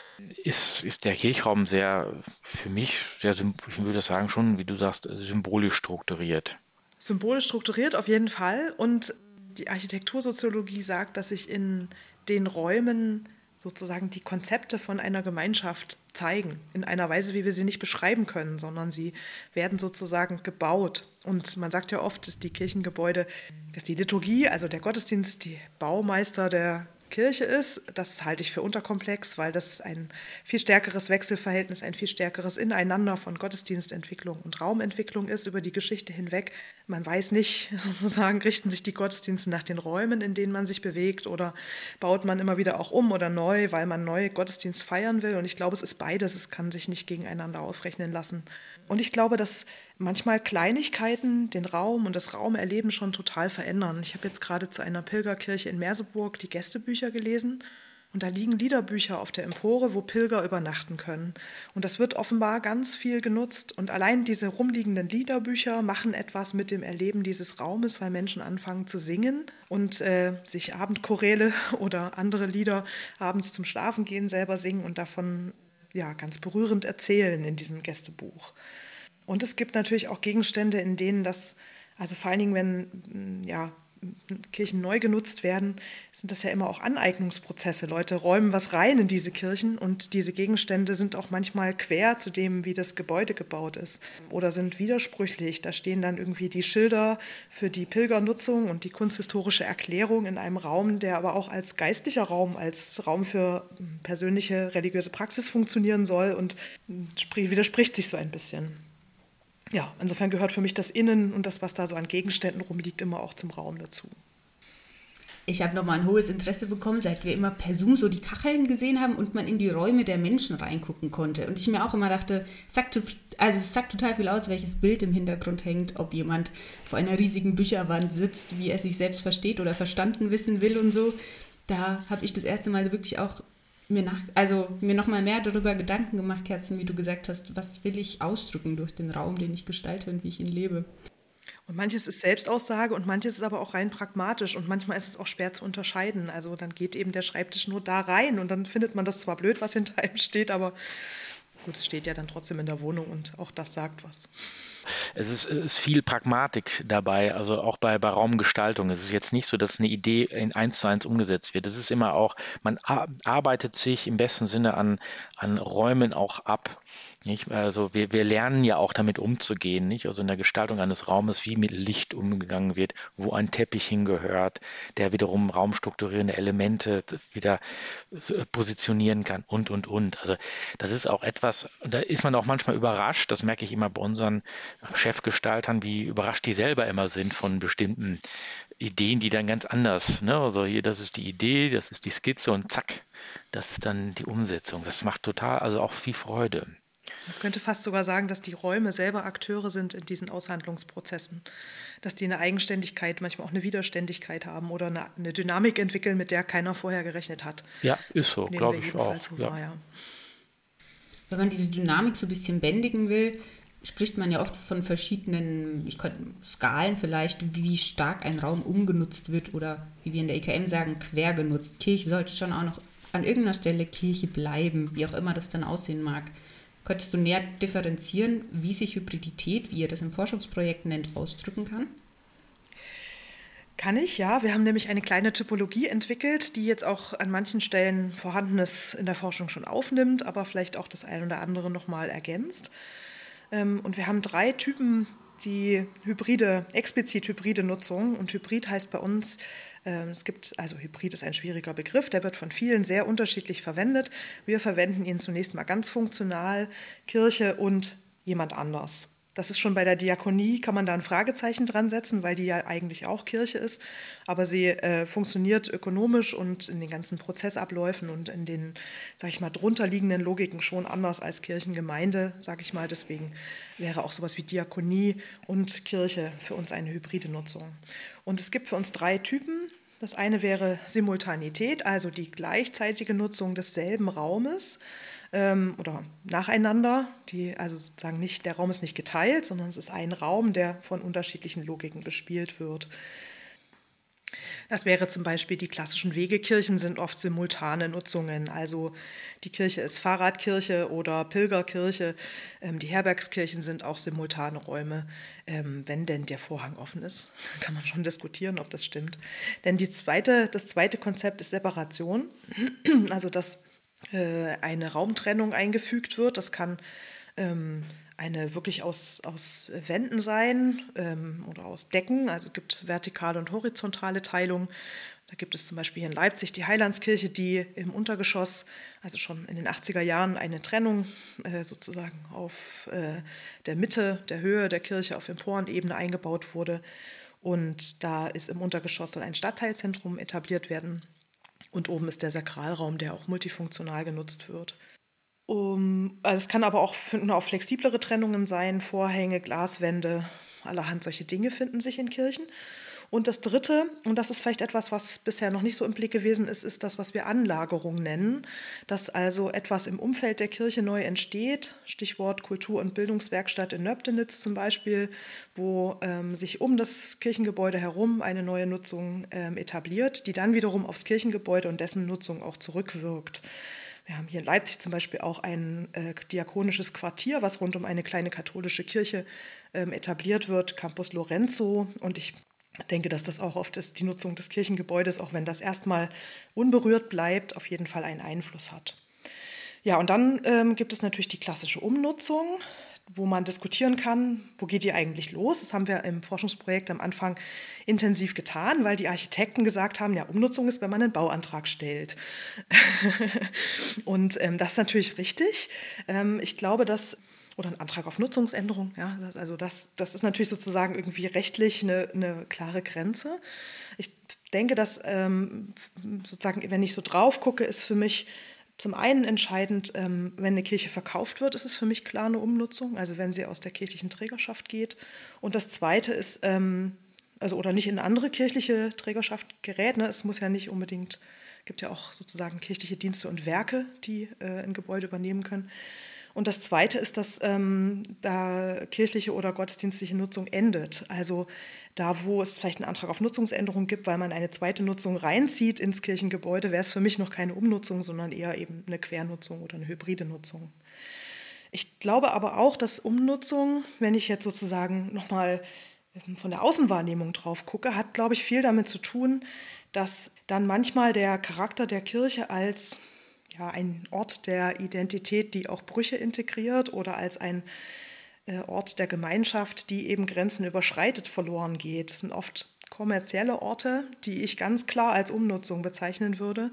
ist, ist der Kirchraum sehr, für mich, sehr, ich würde sagen, schon, wie du sagst, symbolisch strukturiert. Symbolisch strukturiert auf jeden Fall. Und die Architektursoziologie sagt, dass sich in den Räumen sozusagen die Konzepte von einer Gemeinschaft zeigen, in einer Weise, wie wir sie nicht beschreiben können, sondern sie werden sozusagen gebaut. Und man sagt ja oft, dass die Kirchengebäude, dass die Liturgie, also der Gottesdienst, die Baumeister der Kirche ist. Das halte ich für unterkomplex, weil das ein viel stärkeres Wechselverhältnis, ein viel stärkeres Ineinander von Gottesdienstentwicklung und Raumentwicklung ist über die Geschichte hinweg. Man weiß nicht, (laughs) sozusagen, richten sich die Gottesdienste nach den Räumen, in denen man sich bewegt oder baut man immer wieder auch um oder neu, weil man neu Gottesdienst feiern will. Und ich glaube, es ist beides. Es kann sich nicht gegeneinander aufrechnen lassen. Und ich glaube, dass manchmal Kleinigkeiten den Raum und das Raumerleben schon total verändern. Ich habe jetzt gerade zu einer Pilgerkirche in Merseburg die Gästebücher gelesen und da liegen Liederbücher auf der Empore, wo Pilger übernachten können. Und das wird offenbar ganz viel genutzt. Und allein diese rumliegenden Liederbücher machen etwas mit dem Erleben dieses Raumes, weil Menschen anfangen zu singen und äh, sich Abendchoräle (laughs) oder andere Lieder abends zum Schlafengehen selber singen und davon ja, ganz berührend erzählen in diesem Gästebuch. Und es gibt natürlich auch Gegenstände, in denen das, also vor allen Dingen, wenn ja, Kirchen neu genutzt werden, sind das ja immer auch Aneignungsprozesse. Leute räumen was rein in diese Kirchen und diese Gegenstände sind auch manchmal quer zu dem, wie das Gebäude gebaut ist oder sind widersprüchlich. Da stehen dann irgendwie die Schilder für die Pilgernutzung und die kunsthistorische Erklärung in einem Raum, der aber auch als geistlicher Raum, als Raum für persönliche religiöse Praxis funktionieren soll und widerspricht sich so ein bisschen ja, insofern gehört für mich das Innen und das, was da so an Gegenständen rumliegt, immer auch zum Raum dazu. Ich habe nochmal ein hohes Interesse bekommen, seit wir immer per Zoom so die Kacheln gesehen haben und man in die Räume der Menschen reingucken konnte. Und ich mir auch immer dachte, sagt, also es sagt total viel aus, welches Bild im Hintergrund hängt, ob jemand vor einer riesigen Bücherwand sitzt, wie er sich selbst versteht oder verstanden wissen will und so. Da habe ich das erste Mal wirklich auch mir nach, also mir noch mal mehr darüber Gedanken gemacht, Kerstin, wie du gesagt hast, was will ich ausdrücken durch den Raum, den ich gestalte und wie ich ihn lebe. Und manches ist Selbstaussage und manches ist aber auch rein pragmatisch und manchmal ist es auch schwer zu unterscheiden. Also dann geht eben der Schreibtisch nur da rein und dann findet man das zwar blöd, was hinter einem steht, aber gut, es steht ja dann trotzdem in der Wohnung und auch das sagt was. Es ist, ist, viel Pragmatik dabei, also auch bei, bei Raumgestaltung. Es ist jetzt nicht so, dass eine Idee in eins zu eins umgesetzt wird. Es ist immer auch, man arbeitet sich im besten Sinne an, an Räumen auch ab. Nicht? Also wir, wir lernen ja auch damit umzugehen, nicht? Also in der Gestaltung eines Raumes, wie mit Licht umgegangen wird, wo ein Teppich hingehört, der wiederum raumstrukturierende Elemente wieder positionieren kann und und und. Also das ist auch etwas, da ist man auch manchmal überrascht, das merke ich immer bei unseren Chefgestaltern, wie überrascht die selber immer sind von bestimmten Ideen, die dann ganz anders, ne? Also hier, das ist die Idee, das ist die Skizze und zack, das ist dann die Umsetzung. Das macht total, also auch viel Freude. Man könnte fast sogar sagen, dass die Räume selber Akteure sind in diesen Aushandlungsprozessen. Dass die eine Eigenständigkeit, manchmal auch eine Widerständigkeit haben oder eine, eine Dynamik entwickeln, mit der keiner vorher gerechnet hat. Ja, ist so, glaube ich auch. So ja. ja. Wenn man diese Dynamik so ein bisschen bändigen will, spricht man ja oft von verschiedenen ich könnte, Skalen vielleicht, wie stark ein Raum umgenutzt wird oder wie wir in der EKM sagen, quer genutzt. Kirche sollte schon auch noch an irgendeiner Stelle Kirche bleiben, wie auch immer das dann aussehen mag. Könntest du näher differenzieren, wie sich Hybridität, wie ihr das im Forschungsprojekt nennt, ausdrücken kann? Kann ich, ja. Wir haben nämlich eine kleine Typologie entwickelt, die jetzt auch an manchen Stellen Vorhandenes in der Forschung schon aufnimmt, aber vielleicht auch das eine oder andere nochmal ergänzt. Ähm, und wir haben drei Typen, die hybride, explizit hybride Nutzung. Und Hybrid heißt bei uns, es gibt, also Hybrid ist ein schwieriger Begriff, der wird von vielen sehr unterschiedlich verwendet. Wir verwenden ihn zunächst mal ganz funktional, Kirche und jemand anders. Das ist schon bei der Diakonie, kann man da ein Fragezeichen dran setzen, weil die ja eigentlich auch Kirche ist. Aber sie äh, funktioniert ökonomisch und in den ganzen Prozessabläufen und in den, sag ich mal, drunterliegenden Logiken schon anders als Kirchengemeinde, sage ich mal. Deswegen wäre auch sowas wie Diakonie und Kirche für uns eine hybride Nutzung. Und es gibt für uns drei Typen. Das eine wäre Simultanität, also die gleichzeitige Nutzung desselben Raumes ähm, oder nacheinander. Die, also sozusagen nicht, der Raum ist nicht geteilt, sondern es ist ein Raum, der von unterschiedlichen Logiken bespielt wird. Das wäre zum Beispiel, die klassischen Wegekirchen sind oft simultane Nutzungen. Also die Kirche ist Fahrradkirche oder Pilgerkirche. Ähm, die Herbergskirchen sind auch simultane Räume, ähm, wenn denn der Vorhang offen ist. (laughs) Kann man schon diskutieren, ob das stimmt. Denn die zweite, das zweite Konzept ist Separation. Also das äh, eine Raumtrennung eingefügt wird. Das kann ähm, eine wirklich aus, aus Wänden sein ähm, oder aus Decken. Also es gibt vertikale und horizontale Teilung. Da gibt es zum Beispiel hier in Leipzig die Heilandskirche, die im Untergeschoss, also schon in den 80er Jahren, eine Trennung äh, sozusagen auf äh, der Mitte der Höhe der Kirche auf Emporenebene eingebaut wurde. Und da ist im Untergeschoss soll ein Stadtteilzentrum etabliert werden. Und oben ist der Sakralraum, der auch multifunktional genutzt wird. Um, also es kann aber auch, auch flexiblere Trennungen sein, Vorhänge, Glaswände, allerhand solche Dinge finden sich in Kirchen. Und das Dritte, und das ist vielleicht etwas, was bisher noch nicht so im Blick gewesen ist, ist das, was wir Anlagerung nennen, dass also etwas im Umfeld der Kirche neu entsteht, Stichwort Kultur- und Bildungswerkstatt in Nöbdenitz zum Beispiel, wo ähm, sich um das Kirchengebäude herum eine neue Nutzung ähm, etabliert, die dann wiederum aufs Kirchengebäude und dessen Nutzung auch zurückwirkt. Wir haben hier in Leipzig zum Beispiel auch ein äh, diakonisches Quartier, was rund um eine kleine katholische Kirche ähm, etabliert wird, Campus Lorenzo. Und ich denke, dass das auch auf das, die Nutzung des Kirchengebäudes, auch wenn das erstmal unberührt bleibt, auf jeden Fall einen Einfluss hat. Ja, und dann ähm, gibt es natürlich die klassische Umnutzung, wo man diskutieren kann, wo geht die eigentlich los? Das haben wir im Forschungsprojekt am Anfang intensiv getan, weil die Architekten gesagt haben, ja, Umnutzung ist, wenn man einen Bauantrag stellt. (laughs) und ähm, das ist natürlich richtig. Ähm, ich glaube, dass oder ein Antrag auf Nutzungsänderung. Ja, das, also das, das ist natürlich sozusagen irgendwie rechtlich eine, eine klare Grenze. Ich denke, dass ähm, sozusagen, wenn ich so drauf gucke, ist für mich zum einen entscheidend, ähm, wenn eine Kirche verkauft wird, ist es für mich klar eine Umnutzung, also wenn sie aus der kirchlichen Trägerschaft geht. Und das Zweite ist, ähm, also oder nicht in andere kirchliche Trägerschaft gerät. Ne? Es muss ja nicht unbedingt, gibt ja auch sozusagen kirchliche Dienste und Werke, die äh, ein Gebäude übernehmen können. Und das Zweite ist, dass ähm, da kirchliche oder gottesdienstliche Nutzung endet. Also da, wo es vielleicht einen Antrag auf Nutzungsänderung gibt, weil man eine zweite Nutzung reinzieht ins Kirchengebäude, wäre es für mich noch keine Umnutzung, sondern eher eben eine Quernutzung oder eine hybride Nutzung. Ich glaube aber auch, dass Umnutzung, wenn ich jetzt sozusagen nochmal ähm, von der Außenwahrnehmung drauf gucke, hat, glaube ich, viel damit zu tun, dass dann manchmal der Charakter der Kirche als ja, ein Ort der Identität, die auch Brüche integriert oder als ein äh, Ort der Gemeinschaft, die eben Grenzen überschreitet, verloren geht. Das sind oft kommerzielle Orte, die ich ganz klar als Umnutzung bezeichnen würde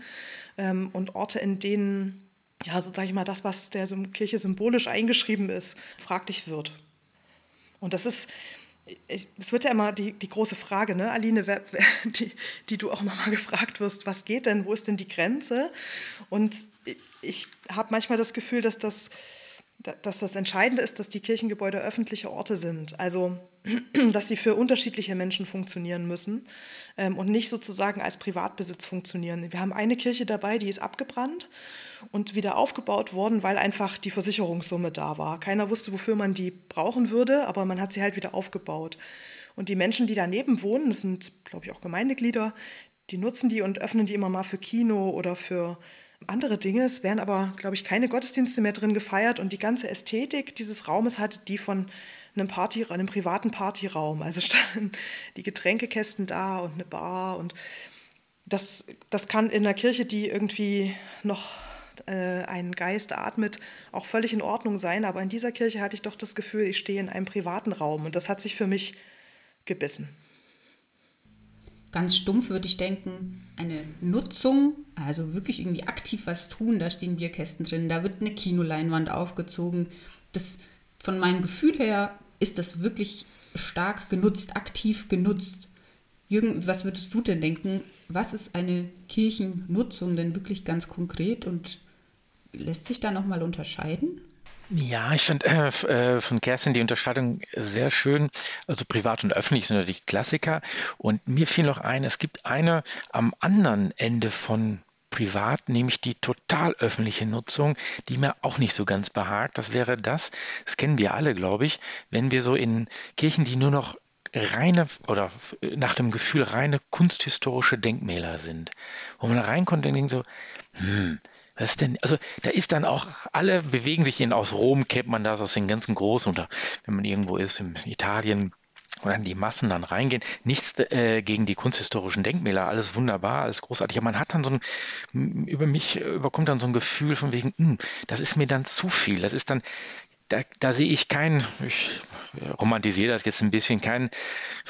ähm, und Orte, in denen ja, so sage ich mal, das, was der Kirche symbolisch eingeschrieben ist, fraglich wird. Und das ist, es wird ja immer die, die große Frage, ne, Aline, wer, wer, (laughs) die, die du auch mal gefragt wirst, was geht denn, wo ist denn die Grenze? Und ich habe manchmal das Gefühl, dass das, dass das Entscheidende ist, dass die Kirchengebäude öffentliche Orte sind. Also, (clears throat) dass sie für unterschiedliche Menschen funktionieren müssen ähm, und nicht sozusagen als Privatbesitz funktionieren. Wir haben eine Kirche dabei, die ist abgebrannt und wieder aufgebaut worden, weil einfach die Versicherungssumme da war. Keiner wusste, wofür man die brauchen würde, aber man hat sie halt wieder aufgebaut. Und die Menschen, die daneben wohnen, das sind, glaube ich, auch Gemeindeglieder, die nutzen die und öffnen die immer mal für Kino oder für andere Dinge. Es werden aber, glaube ich, keine Gottesdienste mehr drin gefeiert und die ganze Ästhetik dieses Raumes hat die von einem Party, einem privaten Partyraum. Also (laughs) standen die Getränkekästen da und eine Bar und das, das kann in einer Kirche, die irgendwie noch äh, einen Geist atmet, auch völlig in Ordnung sein. Aber in dieser Kirche hatte ich doch das Gefühl, ich stehe in einem privaten Raum und das hat sich für mich gebissen. Ganz stumpf würde ich denken, eine Nutzung, also wirklich irgendwie aktiv was tun, da stehen Bierkästen drin, da wird eine Kinoleinwand aufgezogen. Das von meinem Gefühl her ist das wirklich stark genutzt, aktiv genutzt. Jürgen, was würdest du denn denken? Was ist eine Kirchennutzung denn wirklich ganz konkret und lässt sich da nochmal unterscheiden? Ja, ich finde äh, äh, von Kerstin die Unterscheidung sehr schön. Also privat und öffentlich sind natürlich Klassiker. Und mir fiel noch ein, es gibt eine am anderen Ende von privat, nämlich die total öffentliche Nutzung, die mir auch nicht so ganz behagt. Das wäre das, das kennen wir alle, glaube ich, wenn wir so in Kirchen, die nur noch reine oder nach dem Gefühl reine kunsthistorische Denkmäler sind, wo man da reinkommt und denkt so, hm, was ist denn, also da ist dann auch, alle bewegen sich in, aus Rom kennt man das aus den ganzen großen, oder wenn man irgendwo ist, in Italien, und dann die Massen dann reingehen. Nichts äh, gegen die kunsthistorischen Denkmäler, alles wunderbar, alles großartig. Aber man hat dann so ein, über mich überkommt dann so ein Gefühl von wegen, mh, hm, das ist mir dann zu viel. Das ist dann, da, da sehe ich kein, ich romantisiere das jetzt ein bisschen, kein,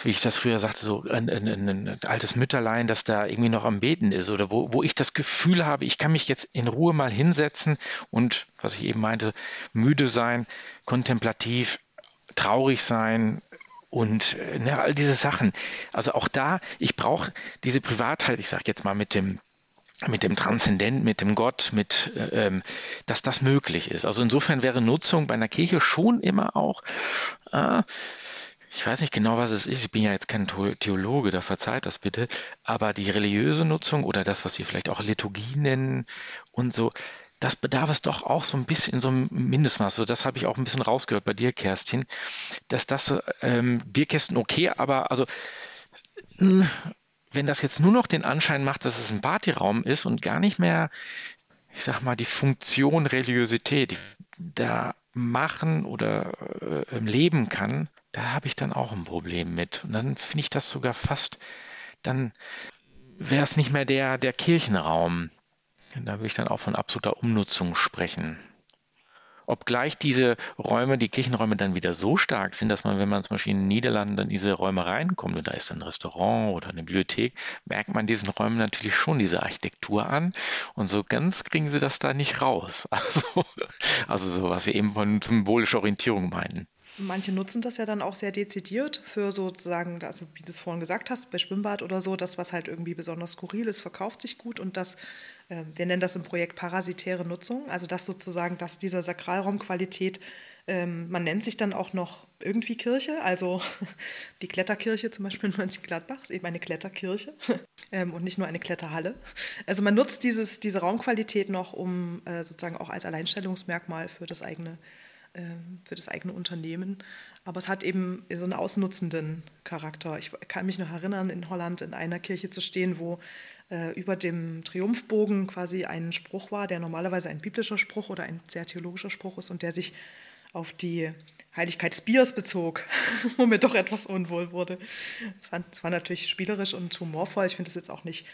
wie ich das früher sagte, so ein, ein, ein, altes Mütterlein, das da irgendwie noch am Beten ist oder wo, wo ich das Gefühl habe, ich kann mich jetzt in Ruhe mal hinsetzen und, was ich eben meinte, müde sein, kontemplativ, traurig sein, und ne, all diese Sachen. Also auch da, ich brauche diese Privatheit, ich sage jetzt mal mit dem mit dem Transzendent, mit dem Gott, mit, äh, ähm, dass das möglich ist. Also insofern wäre Nutzung bei einer Kirche schon immer auch, äh, ich weiß nicht genau, was es ist, ich bin ja jetzt kein Theologe, da verzeiht das bitte, aber die religiöse Nutzung oder das, was wir vielleicht auch Liturgie nennen und so, das bedarf es doch auch so ein bisschen in so einem Mindestmaß. So, das habe ich auch ein bisschen rausgehört bei dir, Kerstin, dass das ähm, Bierkästen okay, aber also wenn das jetzt nur noch den Anschein macht, dass es ein Partyraum ist und gar nicht mehr, ich sag mal, die Funktion Religiosität da machen oder äh, leben kann, da habe ich dann auch ein Problem mit. Und dann finde ich das sogar fast, dann wäre es nicht mehr der, der Kirchenraum. Da würde ich dann auch von absoluter Umnutzung sprechen. Obgleich diese Räume, die Kirchenräume dann wieder so stark sind, dass man, wenn man zum Beispiel in den Niederlanden in diese Räume reinkommt und da ist ein Restaurant oder eine Bibliothek, merkt man diesen Räumen natürlich schon diese Architektur an und so ganz kriegen sie das da nicht raus. (laughs) Also, also so, was wir eben von symbolischer Orientierung meinen. Manche nutzen das ja dann auch sehr dezidiert für sozusagen, also wie du es vorhin gesagt hast, bei Schwimmbad oder so, das, was halt irgendwie besonders skurril ist, verkauft sich gut und das, wir nennen das im Projekt parasitäre Nutzung, also das sozusagen, dass dieser Sakralraumqualität, ähm, man nennt sich dann auch noch irgendwie Kirche, also (laughs) die Kletterkirche zum Beispiel in Mönchengladbach ist eben eine Kletterkirche (laughs) ähm, und nicht nur eine Kletterhalle. Also man nutzt dieses, diese Raumqualität noch, um äh, sozusagen auch als Alleinstellungsmerkmal für das eigene ähm, für das eigene Unternehmen. Aber es hat eben so einen ausnutzenden Charakter. Ich kann mich noch erinnern, in Holland in einer Kirche zu stehen, wo äh, über dem Triumphbogen quasi ein Spruch war, der normalerweise ein biblischer Spruch oder ein sehr theologischer Spruch ist und der sich auf die Heiligkeit des Biers bezog, (laughs) wo mir doch etwas unwohl wurde. Es war, war, natürlich spielerisch und humorvoll. Ich finde das jetzt auch nicht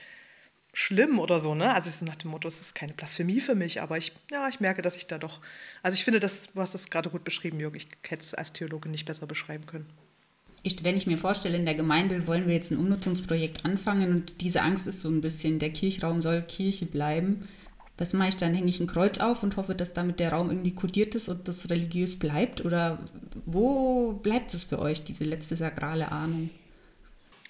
schlimm oder so, ne? Also nach dem Motto, es ist keine Blasphemie für mich, aber ich, ja, ich merke, dass ich da doch, also ich finde, das, du hast das gerade gut beschrieben, Jürgen, ich hätte es als Theologe nicht besser beschreiben können. Ich, wenn ich mir vorstelle, in der Gemeinde wollen wir jetzt ein Umnutzungsprojekt anfangen und diese Angst ist so ein bisschen, der Kirchraum soll Kirche bleiben. Was mache ich dann? Hänge ich ein Kreuz auf und hoffe, dass damit der Raum irgendwie kodiert ist und das religiös bleibt? Oder wo bleibt es für euch, diese letzte sakrale Ahnung?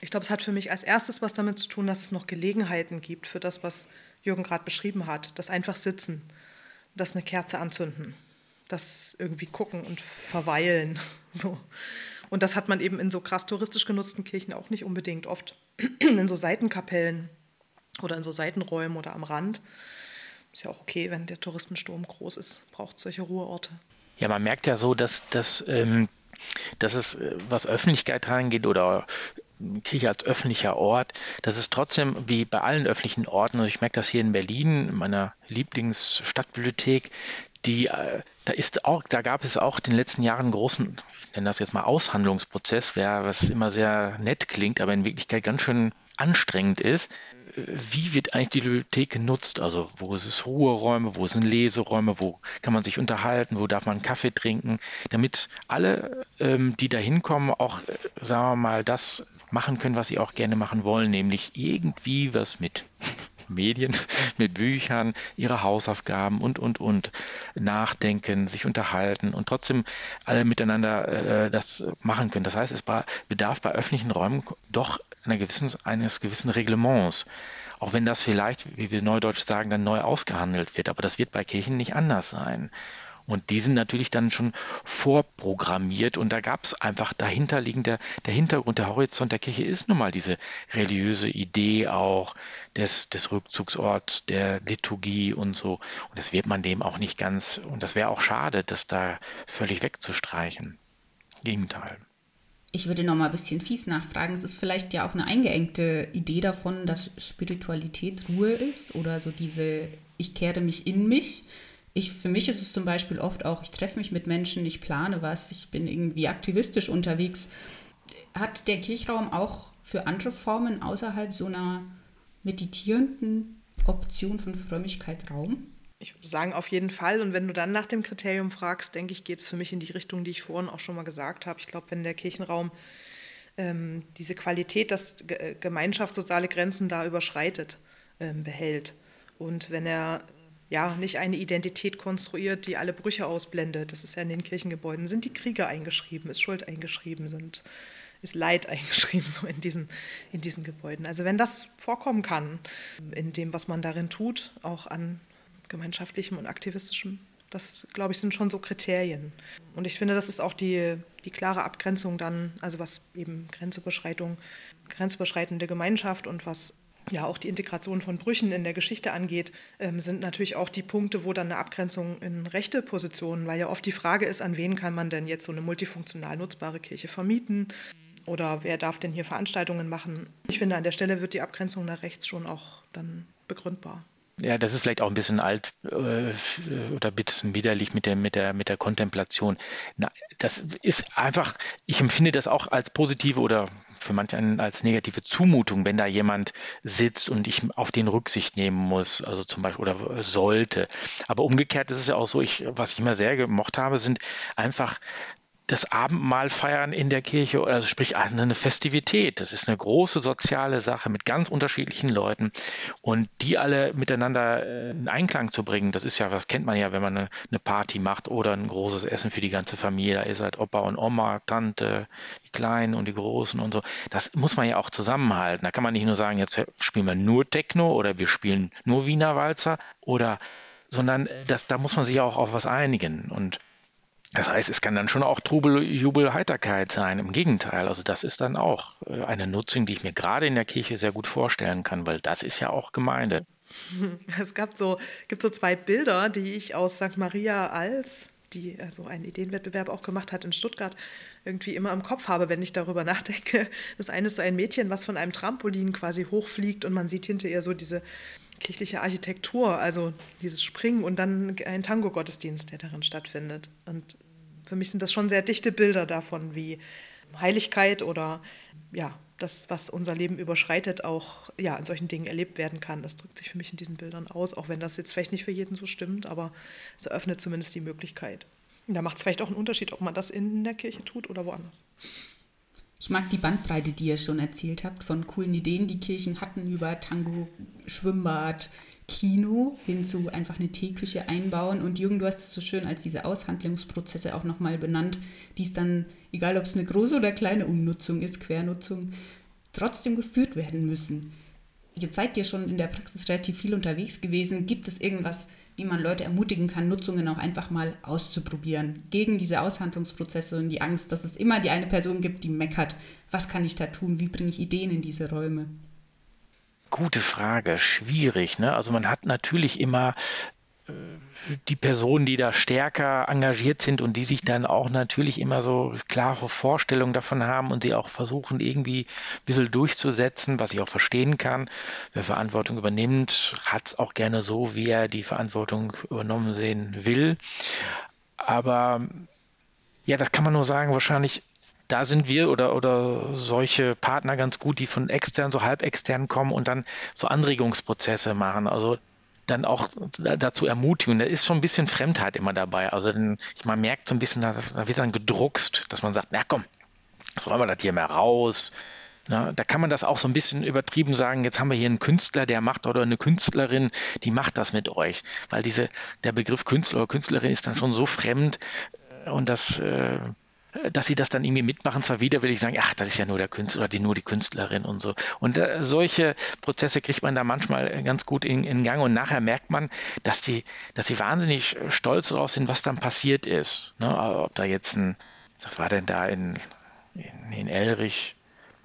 Ich glaube, es hat für mich als erstes was damit zu tun, dass es noch Gelegenheiten gibt für das, was Jürgen gerade beschrieben hat. Das einfach sitzen, das eine Kerze anzünden, das irgendwie gucken und verweilen. (laughs) So. Und das hat man eben in so krass touristisch genutzten Kirchen auch nicht unbedingt. Oft (clears throat) in so Seitenkapellen oder in so Seitenräumen oder am Rand. Ist ja auch okay, wenn der Touristensturm groß ist, braucht solche Ruheorte. Ja, man merkt ja so, dass, dass, ähm, dass es, äh, was Öffentlichkeit reingeht oder Kirche als öffentlicher Ort, das ist trotzdem wie bei allen öffentlichen Orten, also ich merke das hier in Berlin, in meiner Lieblingsstadtbibliothek, die, äh, da ist auch, da gab es auch in den letzten Jahren einen großen, ich nenne das jetzt mal Aushandlungsprozess, was immer sehr nett klingt, aber in Wirklichkeit ganz schön anstrengend ist. Wie wird eigentlich die Bibliothek genutzt? Also wo ist es Ruheräume, wo sind Leseräume, wo kann man sich unterhalten, wo darf man Kaffee trinken, damit alle, ähm, die da hinkommen, auch, äh, sagen wir mal, das machen können, was sie auch gerne machen wollen, nämlich irgendwie was mit (laughs) Medien, mit Büchern, ihre Hausaufgaben und, und, und nachdenken, sich unterhalten und trotzdem alle miteinander äh, das machen können. Das heißt, es bedarf bei öffentlichen Räumen doch einer gewissen, eines gewissen Reglements. Auch wenn das vielleicht, wie wir neudeutsch sagen, dann neu ausgehandelt wird. Aber das wird bei Kirchen nicht anders sein. Und die sind natürlich dann schon vorprogrammiert und da gab es einfach dahinterliegender, der Hintergrund, der Horizont der Kirche ist nun mal diese religiöse Idee auch des, des Rückzugsorts, der Liturgie und so. Und das wird man dem auch nicht ganz, und das wäre auch schade, das da völlig wegzustreichen. Gegenteil. Ich würde noch mal ein bisschen fies nachfragen. Es ist vielleicht ja auch eine eingeengte Idee davon, dass Spiritualität Ruhe ist oder so diese Ich kehre mich in mich ich, für mich ist es zum Beispiel oft auch, ich treffe mich mit Menschen, ich plane was, ich bin irgendwie aktivistisch unterwegs. Hat der Kirchraum auch für andere Formen außerhalb so einer meditierenden Option von Frömmigkeit Raum? Ich würde sagen, auf jeden Fall. Und wenn du dann nach dem Kriterium fragst, denke ich, geht es für mich in die Richtung, die ich vorhin auch schon mal gesagt habe. Ich glaube, wenn der Kirchenraum ähm, diese Qualität, dass G Gemeinschaft soziale Grenzen da überschreitet, ähm, behält. Und wenn er ja, nicht eine Identität konstruiert, die alle Brüche ausblendet. Das ist ja in den Kirchengebäuden, sind die Kriege eingeschrieben, ist Schuld eingeschrieben, sind, ist Leid (laughs) eingeschrieben, so in diesen, in diesen Gebäuden. Also wenn das vorkommen kann, in dem, was man darin tut, auch an gemeinschaftlichem und aktivistischem, das, glaube ich, sind schon so Kriterien. Und ich finde, das ist auch die, die klare Abgrenzung dann, also was eben Grenzüberschreitung, grenzüberschreitende Gemeinschaft und was ja auch die Integration von Brüchen in der Geschichte angeht, ähm, sind natürlich auch die Punkte, wo dann eine Abgrenzung in rechte Positionen, weil ja oft die Frage ist, an wen kann man denn jetzt so eine multifunktional nutzbare Kirche vermieten oder wer darf denn hier Veranstaltungen machen. Ich finde, an der Stelle wird die Abgrenzung nach rechts schon auch dann begründbar. Ja, das ist vielleicht auch ein bisschen alt äh, oder ein bisschen widerlich mit der, mit der, mit der Kontemplation. Na, das ist einfach, ich empfinde das auch als positive oder für einen als negative Zumutung, wenn da jemand sitzt und ich auf den Rücksicht nehmen muss, also zum Beispiel oder sollte. Aber umgekehrt ist es ja auch so, ich, was ich immer sehr gemocht habe, sind einfach das Abendmahl feiern in der Kirche, also sprich eine Festivität. Das ist eine große soziale Sache mit ganz unterschiedlichen Leuten und die alle miteinander äh, in Einklang zu bringen, das ist ja, was kennt man ja, wenn man eine, Party macht oder ein großes Essen für die ganze Familie. Da ist halt Opa und Oma, Tante, die Kleinen und die Großen und so. Das muss man ja auch zusammenhalten. Da kann man nicht nur sagen, jetzt spielen wir nur Techno oder wir spielen nur Wiener Walzer oder sondern das, da muss man sich auch auf was einigen. Und das heißt, es kann dann schon auch Trubel, Jubel, Heiterkeit sein. Im Gegenteil, also das ist dann auch äh, eine Nutzung, die ich mir gerade in der Kirche sehr gut vorstellen kann, weil das ist ja auch Gemeinde. (laughs) Es gab so, gibt so zwei Bilder, die ich aus St. Maria als, die also einen Ideenwettbewerb auch gemacht hat in Stuttgart, irgendwie immer im Kopf habe, wenn ich darüber (laughs) nachdenke. Das eine ist so ein Mädchen, was von einem Trampolin quasi hochfliegt und man sieht hinter ihr so diese kirchliche Architektur, also dieses Springen und dann ein Tango-Gottesdienst, der darin stattfindet. Und für mich sind das schon sehr dichte Bilder davon, wie Heiligkeit oder ja, das, was unser Leben überschreitet, auch ja, in solchen Dingen erlebt werden kann. Das drückt sich für mich in diesen Bildern aus, auch wenn das jetzt vielleicht nicht für jeden so stimmt, aber es eröffnet zumindest die Möglichkeit. Und da macht es vielleicht auch einen Unterschied, ob man das in der Kirche tut oder woanders. Ich mag die Bandbreite, die ihr schon erzählt habt, von coolen Ideen, die Kirchen hatten über Tango, Schwimmbad, Kino hin zu einfach eine Teeküche einbauen. Und Jürgen, du hast es so schön als diese Aushandlungsprozesse auch nochmal benannt, die es dann, egal ob es eine große oder kleine Umnutzung ist, Quernutzung, trotzdem geführt werden müssen. Jetzt seid ihr schon in der Praxis relativ viel unterwegs gewesen. Gibt es irgendwas, wie man Leute ermutigen kann, Nutzungen auch einfach mal auszuprobieren. Gegen diese Aushandlungsprozesse und die Angst, dass es immer die eine Person gibt, die meckert. Was kann ich da tun? Wie bringe ich Ideen in diese Räume? Gute Frage, schwierig. Ne? Also man hat natürlich immer die Personen, die da stärker engagiert sind und die sich dann auch natürlich immer so klare Vorstellungen davon haben und sie auch versuchen irgendwie ein bisschen durchzusetzen, was ich auch verstehen kann. Wer Verantwortung übernimmt, hat es auch gerne so, wie er die Verantwortung übernommen sehen will. Aber ja, das kann man nur sagen, wahrscheinlich da sind wir oder, oder solche Partner ganz gut, die von extern, so halb extern kommen und dann so Anregungsprozesse machen. Also dann auch dazu ermutigen. Da ist schon ein bisschen Fremdheit immer dabei. Also man merkt so ein bisschen, da, wird dann gedruckst, dass man sagt, na komm, jetzt wollen wir das hier mal raus. Na, da kann man das auch so ein bisschen übertrieben sagen, jetzt haben wir hier einen Künstler, der macht oder eine Künstlerin, die macht das mit euch. Weil diese, der Begriff Künstler oder Künstlerin ist dann schon so fremd und das äh, dass sie das dann irgendwie mitmachen, zwar wieder will ich sagen, ach, das ist ja nur der Künstler oder die, nur die Künstlerin und so. Und äh, solche Prozesse kriegt man da manchmal ganz gut in, in Gang und nachher merkt man, dass die, dass sie wahnsinnig stolz darauf sind, was dann passiert ist. Ne? Ob da jetzt ein, was war denn da in, in, in Elrich,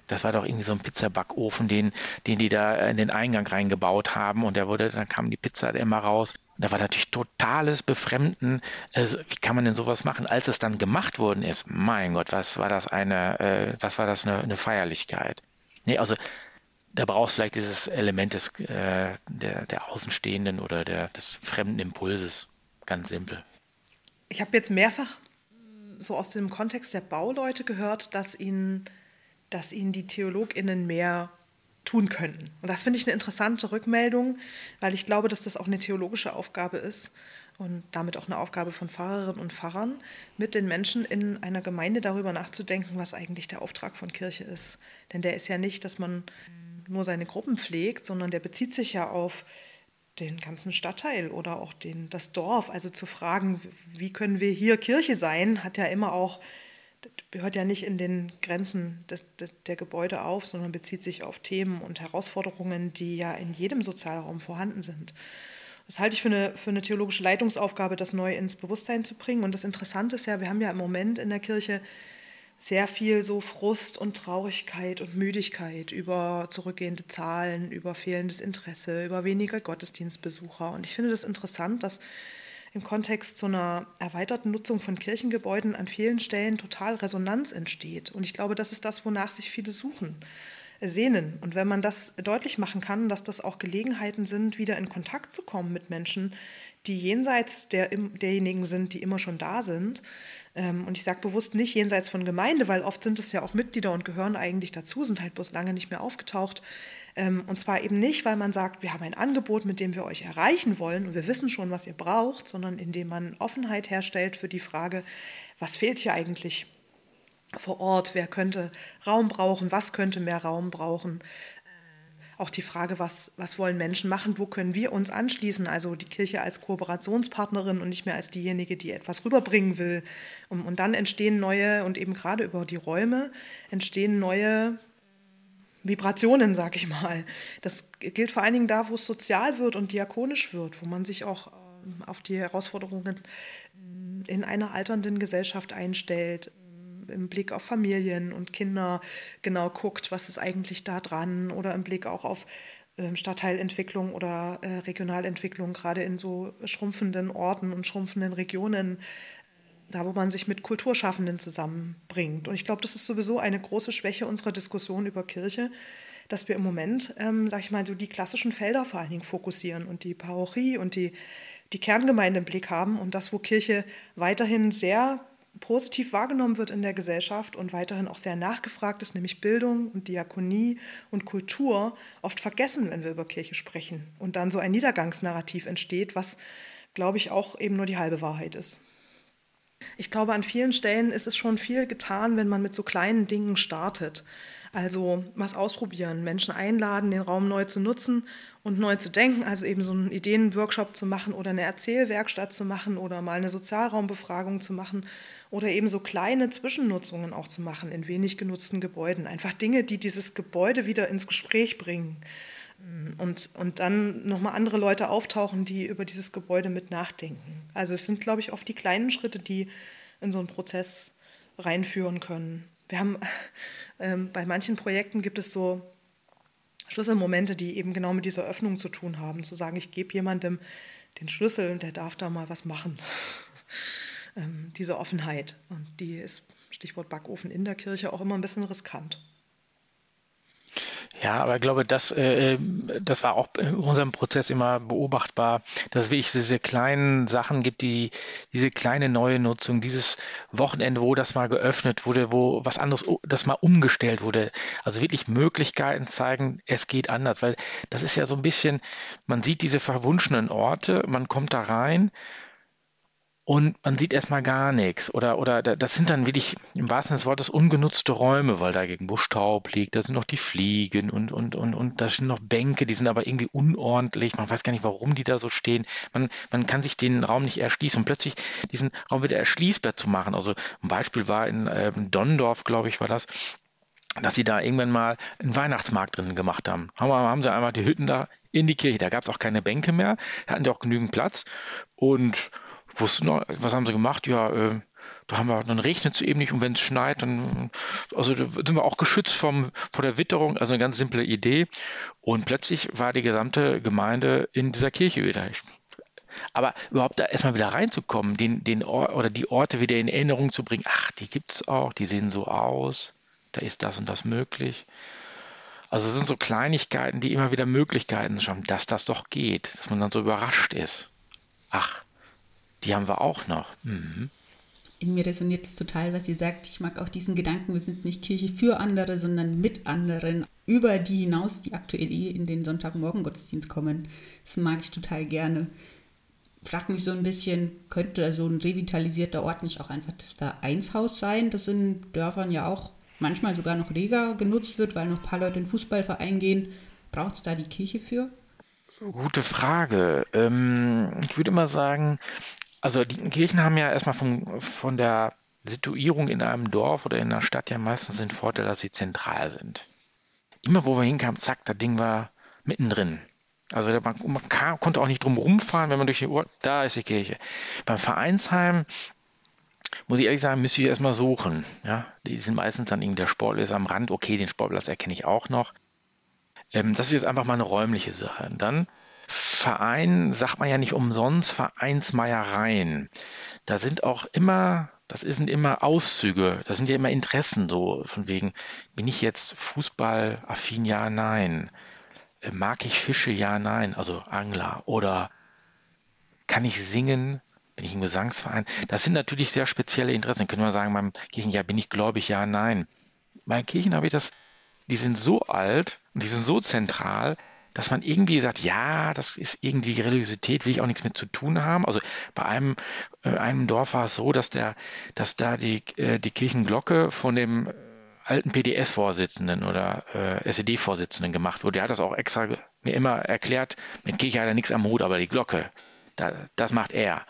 das war doch irgendwie so ein Pizzabackofen, den, den die da in den Eingang reingebaut haben und der wurde, dann kam die Pizza immer raus. Da war natürlich totales Befremden. Also, wie kann man denn sowas machen? Als es dann gemacht worden ist, mein Gott, was war das eine, äh, was war das eine, eine, Feierlichkeit? Nee, also da brauchst du vielleicht dieses Element des, äh, der, der Außenstehenden oder der, des fremden Impulses. Ganz simpel. Ich habe jetzt mehrfach so aus dem Kontext der Bauleute gehört, dass ihnen dass ihnen die TheologInnen mehr tun könnten. Und das finde ich eine interessante Rückmeldung, weil ich glaube, dass das auch eine theologische Aufgabe ist und damit auch eine Aufgabe von Pfarrerinnen und Pfarrern, mit den Menschen in einer Gemeinde darüber nachzudenken, was eigentlich der Auftrag von Kirche ist. Denn der ist ja nicht, dass man nur seine Gruppen pflegt, sondern der bezieht sich ja auf den ganzen Stadtteil oder auch den, das Dorf. Also zu fragen, wie können wir hier Kirche sein, hat ja immer auch hört ja nicht in den Grenzen des, des, der Gebäude auf, sondern bezieht sich auf Themen und Herausforderungen, die ja in jedem Sozialraum vorhanden sind. Das halte ich für eine, für eine theologische Leitungsaufgabe, das neu ins Bewusstsein zu bringen. Und das Interessante ist ja, wir haben ja im Moment in der Kirche sehr viel so Frust und Traurigkeit und Müdigkeit über zurückgehende Zahlen, über fehlendes Interesse, über weniger Gottesdienstbesucher. Und ich finde das interessant, dass im Kontext so einer erweiterten Nutzung von Kirchengebäuden an vielen Stellen total Resonanz entsteht. Und ich glaube, das ist das, wonach sich viele suchen, sehnen. Und wenn man das deutlich machen kann, dass das auch Gelegenheiten sind, wieder in Kontakt zu kommen mit Menschen, die jenseits der, derjenigen sind, die immer schon da sind. Ähm, und ich sage bewusst nicht jenseits von Gemeinde, weil oft sind es ja auch Mitglieder und gehören eigentlich dazu, sind halt bloß lange nicht mehr aufgetaucht. Ähm, und zwar eben nicht, weil man sagt, wir haben ein Angebot, mit dem wir euch erreichen wollen und wir wissen schon, was ihr braucht, sondern indem man Offenheit herstellt für die Frage, was fehlt hier eigentlich vor Ort, wer könnte Raum brauchen, was könnte mehr Raum brauchen. Äh, auch die Frage, was, was wollen Menschen machen, wo können wir uns anschließen, also die Kirche als Kooperationspartnerin und nicht mehr als diejenige, die etwas rüberbringen will. Und, und dann entstehen neue, und eben gerade über die Räume, entstehen neue Vibrationen, sag ich mal. Das gilt vor allen Dingen da, wo es sozial wird und diakonisch wird, wo man sich auch ähm, auf die Herausforderungen in einer alternden Gesellschaft einstellt, ähm, im Blick auf Familien und Kinder genau guckt, was ist eigentlich da dran oder im Blick auch auf ähm, Stadtteilentwicklung oder äh, Regionalentwicklung, gerade in so schrumpfenden Orten und schrumpfenden Regionen da wo man sich mit Kulturschaffenden zusammenbringt. Und ich glaube, das ist sowieso eine große Schwäche unserer Diskussion über Kirche, dass wir im Moment, ähm, sag ich mal, so die klassischen Felder vor allen Dingen fokussieren und die Parochie und die, die Kerngemeinde im Blick haben und das, wo Kirche weiterhin sehr positiv wahrgenommen wird in der Gesellschaft und weiterhin auch sehr nachgefragt ist, nämlich Bildung und Diakonie und Kultur, oft vergessen, wenn wir über Kirche sprechen. Und dann so ein Niedergangsnarrativ entsteht, was, glaube ich, auch eben nur die halbe Wahrheit ist. Ich glaube, an vielen Stellen ist es schon viel getan, wenn man mit so kleinen Dingen startet. Also was ausprobieren, Menschen einladen, den Raum neu zu nutzen und neu zu denken, also eben so einen Ideenworkshop zu machen oder eine Erzählwerkstatt zu machen oder mal eine Sozialraumbefragung zu machen oder eben so kleine Zwischennutzungen auch zu machen in wenig genutzten Gebäuden. Einfach Dinge, die dieses Gebäude wieder ins Gespräch bringen. Und, und dann nochmal andere Leute auftauchen, die über dieses Gebäude mit nachdenken. Also es sind, glaube ich, oft die kleinen Schritte, die in so einen Prozess reinführen können. Wir haben (laughs) ähm, bei manchen Projekten gibt es so Schlüsselmomente, die eben genau mit dieser Öffnung zu tun haben. Zu sagen, ich gebe jemandem den Schlüssel und der darf da mal was machen. (laughs) ähm, diese Offenheit. Und die ist, Stichwort Backofen in der Kirche, auch immer ein bisschen riskant. Ja, aber ich glaube, das, äh, äh, das war auch in unserem Prozess immer beobachtbar, dass es wirklich diese kleinen Sachen gibt, die, diese kleine neue Nutzung, dieses Wochenende, wo das mal geöffnet wurde, wo was anderes, das mal umgestellt wurde. Also wirklich Möglichkeiten zeigen, es geht anders, weil das ist ja so ein bisschen, man sieht diese verwunschenen Orte, man kommt da rein und man sieht erstmal gar nichts. Oder, oder das sind dann wirklich im wahrsten Sinne des Wortes ungenutzte Räume, weil da irgendwo Staub liegt, da sind noch die Fliegen und, und, und, und da sind noch Bänke, die sind aber irgendwie unordentlich. Man weiß gar nicht, warum die da so stehen. Man, man kann sich den Raum nicht erschließen und plötzlich diesen Raum wieder erschließbar zu machen. Also ein Beispiel war in äh, Donnendorf, glaube ich, war das dass sie da irgendwann mal einen Weihnachtsmarkt drinnen gemacht haben. Haben, haben sie einmal die Hütten da in die Kirche, da gab es auch keine Bänke mehr, hatten die auch genügend Platz und wussten noch, was haben sie gemacht? Ja, äh, da haben wir, dann regnet es eben nicht und wenn es schneit, dann, also da sind wir auch geschützt vom, vor der Witterung, also eine ganz simple Idee. Und plötzlich war die gesamte Gemeinde in dieser Kirche wieder. Aber überhaupt da erstmal wieder reinzukommen, den, den Ort oder die Orte wieder in Erinnerung zu bringen, ach, die gibt es auch, die sehen so aus, da ist das und das möglich. Also es sind so Kleinigkeiten, die immer wieder Möglichkeiten schaffen, dass das doch geht, dass man dann so überrascht ist. Ach, die haben wir auch noch. Mhm. In mir resoniert es total, was ihr sagt. Ich mag auch diesen Gedanken, wir sind nicht Kirche für andere, sondern mit anderen, über die hinaus, die aktuell eh in den Sonntagmorgen-Gottesdienst kommen. Das mag ich total gerne. Frag mich so ein bisschen, könnte so ein revitalisierter Ort nicht auch einfach das Vereinshaus sein, das in Dörfern ja auch manchmal sogar noch reger genutzt wird, weil noch ein paar Leute in den Fußballverein gehen. Braucht es da die Kirche für? Gute Frage. Ähm, ich würde mal sagen, also die Kirchen haben ja erstmal von, von der Situierung in einem Dorf oder in einer Stadt ja meistens den Vorteil, dass sie zentral sind. Immer wo wir hinkamen, zack, das Ding war mittendrin. Also man, man kam, konnte auch nicht drum rumfahren, wenn man durch die Uhr, da ist die Kirche. Beim Vereinsheim muss ich ehrlich sagen, müsste ich erstmal suchen. Ja, die sind meistens dann irgendwie der Sportplatz am Rand. Okay, den Sportplatz erkenne ich auch noch. Ähm, das ist jetzt einfach mal eine räumliche Sache. Und dann Verein sagt man ja nicht umsonst Vereinsmeiereien. Da sind auch immer, das sind immer Auszüge, das sind ja immer Interessen so, von wegen, bin ich jetzt Fußballaffin, ja, nein. Äh, mag ich Fische, ja, nein, also Angler. Oder kann ich singen, bin ich im Gesangsverein? Das sind natürlich sehr spezielle Interessen. Können wir sagen, beim Kirchenjahr bin ich gläubig, ja, nein. Bei Kirchen habe ich das, die sind so alt und die sind so zentral, dass man irgendwie sagt, ja, das ist irgendwie Religiosität, will ich auch nichts mit zu tun haben. Also bei einem, äh, einem Dorf war es so, dass der, dass da die, äh, die Kirchenglocke von dem alten PDS-Vorsitzenden oder äh, SED-Vorsitzenden gemacht wurde. Der hat das auch extra mir immer erklärt, mit Kirche hat er nichts am Hut, aber die Glocke, da, das macht er.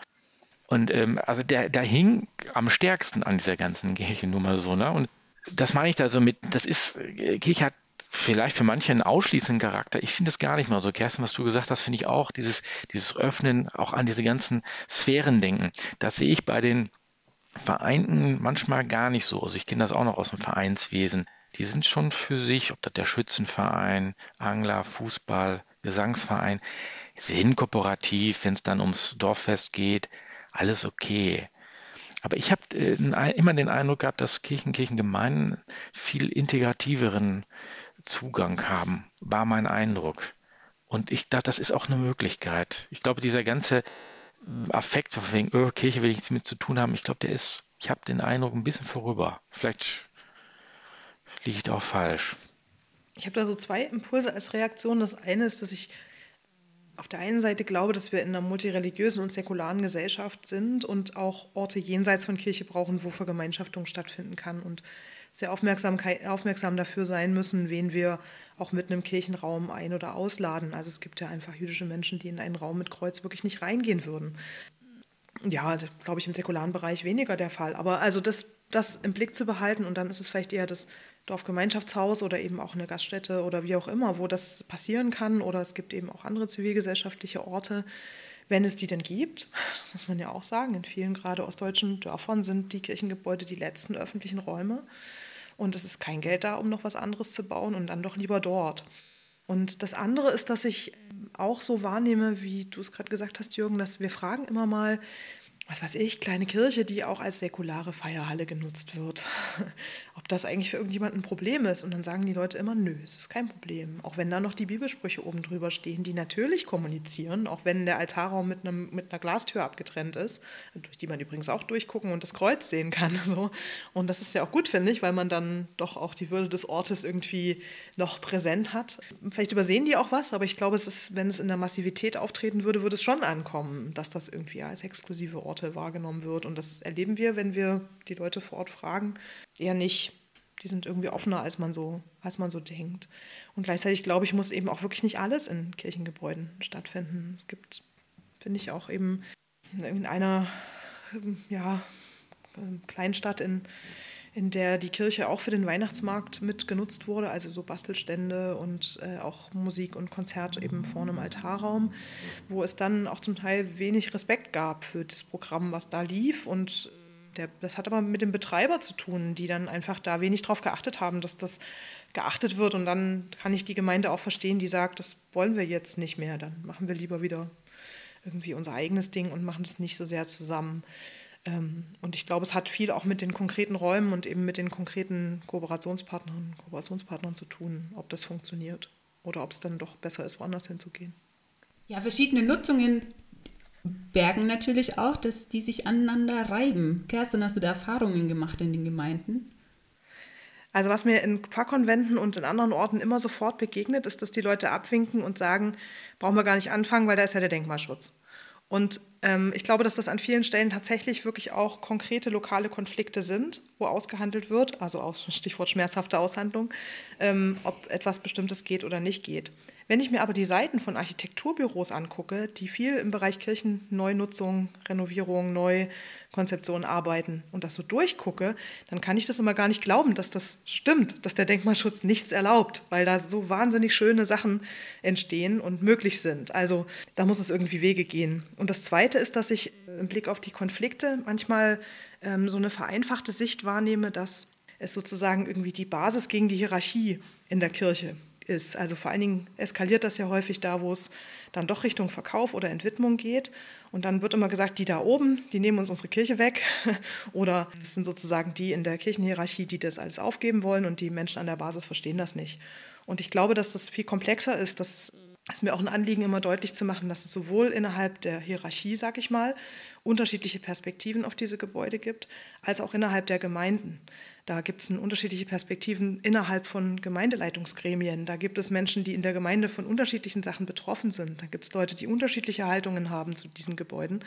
Und ähm, also der, der hing am stärksten an dieser ganzen Kirchennummer so, ne? Und das meine ich da so mit, das ist, äh, Kirche hat vielleicht für manche einen ausschließenden Charakter. Ich finde es gar nicht mal so. Kerstin, was du gesagt hast, finde ich auch dieses, dieses Öffnen, auch an diese ganzen Sphären denken. Das sehe ich bei den Vereinten manchmal gar nicht so. Also ich kenne das auch noch aus dem Vereinswesen. Die sind schon für sich, ob das der Schützenverein, Angler, Fußball, Gesangsverein, sind kooperativ, wenn es dann ums Dorffest geht, alles okay. Aber ich habe äh, immer den Eindruck gehabt, dass Kirchen, Kirchengemeinden viel integrativeren Zugang haben, war mein Eindruck. Und ich dachte, das ist auch eine Möglichkeit. Ich glaube, dieser ganze äh, Affekt, so wegen, oh, Kirche will ich nichts mit zu tun haben, ich glaube, der ist, ich habe den Eindruck, ein bisschen vorüber. Vielleicht liege ich da auch falsch. Ich habe da so zwei Impulse als Reaktion. Das eine ist, dass ich auf der einen Seite glaube, dass wir in einer multireligiösen und säkularen Gesellschaft sind und auch Orte jenseits von Kirche brauchen, wo Vergemeinschaftung stattfinden kann und sehr aufmerksam, aufmerksam dafür sein müssen, wen wir auch mit einem Kirchenraum ein- oder ausladen. Also es gibt ja einfach jüdische Menschen, die in einen Raum mit Kreuz wirklich nicht reingehen würden. Ja, glaube ich, im säkularen Bereich weniger der Fall. Aber also das, das im Blick zu behalten und dann ist es vielleicht eher das Dorfgemeinschaftshaus oder eben auch eine Gaststätte oder wie auch immer, wo das passieren kann. Oder es gibt eben auch andere zivilgesellschaftliche Orte, wenn es die denn gibt. Das muss man ja auch sagen. In vielen gerade ostdeutschen Dörfern sind die Kirchengebäude die letzten öffentlichen Räume. Und es ist kein Geld da, um noch was anderes zu bauen und dann doch lieber dort. Und das andere ist, dass ich auch so wahrnehme, wie du es gerade gesagt hast, Jürgen, dass wir fragen immer mal, was weiß ich, kleine Kirche, die auch als säkulare Feierhalle genutzt wird. (laughs) Ob das eigentlich für irgendjemanden ein Problem ist. Und dann sagen die Leute immer, nö, es ist kein Problem. Auch wenn da noch die Bibelsprüche oben drüber stehen, die natürlich kommunizieren, auch wenn der Altarraum mit, einem, mit einer Glastür abgetrennt ist, durch die man übrigens auch durchgucken und das Kreuz sehen kann. (laughs) So. Und das ist ja auch gut, finde ich, weil man dann doch auch die Würde des Ortes irgendwie noch präsent hat. Vielleicht übersehen die auch was, aber ich glaube, es ist, wenn es in der Massivität auftreten würde, würde es schon ankommen, dass das irgendwie als exklusive Ort Orte wahrgenommen wird. Und das erleben wir, wenn wir die Leute vor Ort fragen, eher nicht. Die sind irgendwie offener, als man so, als man so denkt. Und gleichzeitig, glaube ich, muss eben auch wirklich nicht alles in Kirchengebäuden stattfinden. Es gibt, finde ich, auch eben in einer ja, Kleinstadt in, in der die Kirche auch für den Weihnachtsmarkt mit genutzt wurde, also so Bastelstände und äh, auch Musik und Konzert eben vorne im Altarraum, wo es dann auch zum Teil wenig Respekt gab für das Programm, was da lief und der, das hat aber mit dem Betreiber zu tun, die dann einfach da wenig darauf geachtet haben, dass das geachtet wird. Und dann kann ich die Gemeinde auch verstehen, die sagt, das wollen wir jetzt nicht mehr. Dann machen wir lieber wieder irgendwie unser eigenes Ding und machen das nicht so sehr zusammen. Ähm, und ich glaube, es hat viel auch mit den konkreten Räumen und eben mit den konkreten Kooperationspartnern, Kooperationspartnern zu tun, ob das funktioniert oder ob es dann doch besser ist, woanders hinzugehen. Ja, verschiedene Nutzungen bergen natürlich auch, dass die sich aneinander reiben. Kerstin, hast du da Erfahrungen gemacht in den Gemeinden? Also was mir in Pfarrkonventen und in anderen Orten immer sofort begegnet, ist, dass die Leute abwinken und sagen, brauchen wir gar nicht anfangen, weil da ist ja der Denkmalschutz. Und ähm, ich glaube, dass das an vielen Stellen tatsächlich wirklich auch konkrete lokale Konflikte sind, wo ausgehandelt wird, also aus, Stichwort schmerzhafte Aushandlung, ähm, ob etwas Bestimmtes geht oder nicht geht. Wenn ich mir aber die Seiten von Architekturbüros angucke, die viel im Bereich Kirchenneunutzung, Renovierung, Neukonzeption arbeiten und das so durchgucke, dann kann ich das immer gar nicht glauben, dass das stimmt, dass der Denkmalschutz nichts erlaubt, weil da so wahnsinnig schöne Sachen entstehen und möglich sind. Also da muss es irgendwie Wege gehen. Und das Zweite ist, dass ich im Blick auf die Konflikte manchmal ähm, so eine vereinfachte Sicht wahrnehme, dass es sozusagen irgendwie die Basis gegen die Hierarchie in der Kirche ist. Also vor allen Dingen eskaliert das ja häufig da, wo es dann doch Richtung Verkauf oder Entwidmung geht. Und dann wird immer gesagt, die da oben, die nehmen uns unsere Kirche weg. (laughs) oder das sind sozusagen die in der Kirchenhierarchie, die das alles aufgeben wollen und die Menschen an der Basis verstehen das nicht. Und ich glaube, dass das viel komplexer ist. Das ist mir auch ein Anliegen, immer deutlich zu machen, dass es sowohl innerhalb der Hierarchie, sag ich mal, unterschiedliche Perspektiven auf diese Gebäude gibt, als auch innerhalb der Gemeinden. Da gibt es unterschiedliche Perspektiven innerhalb von Gemeindeleitungsgremien. Da gibt es Menschen, die in der Gemeinde von unterschiedlichen Sachen betroffen sind. Da gibt es Leute, die unterschiedliche Haltungen haben zu diesen Gebäuden.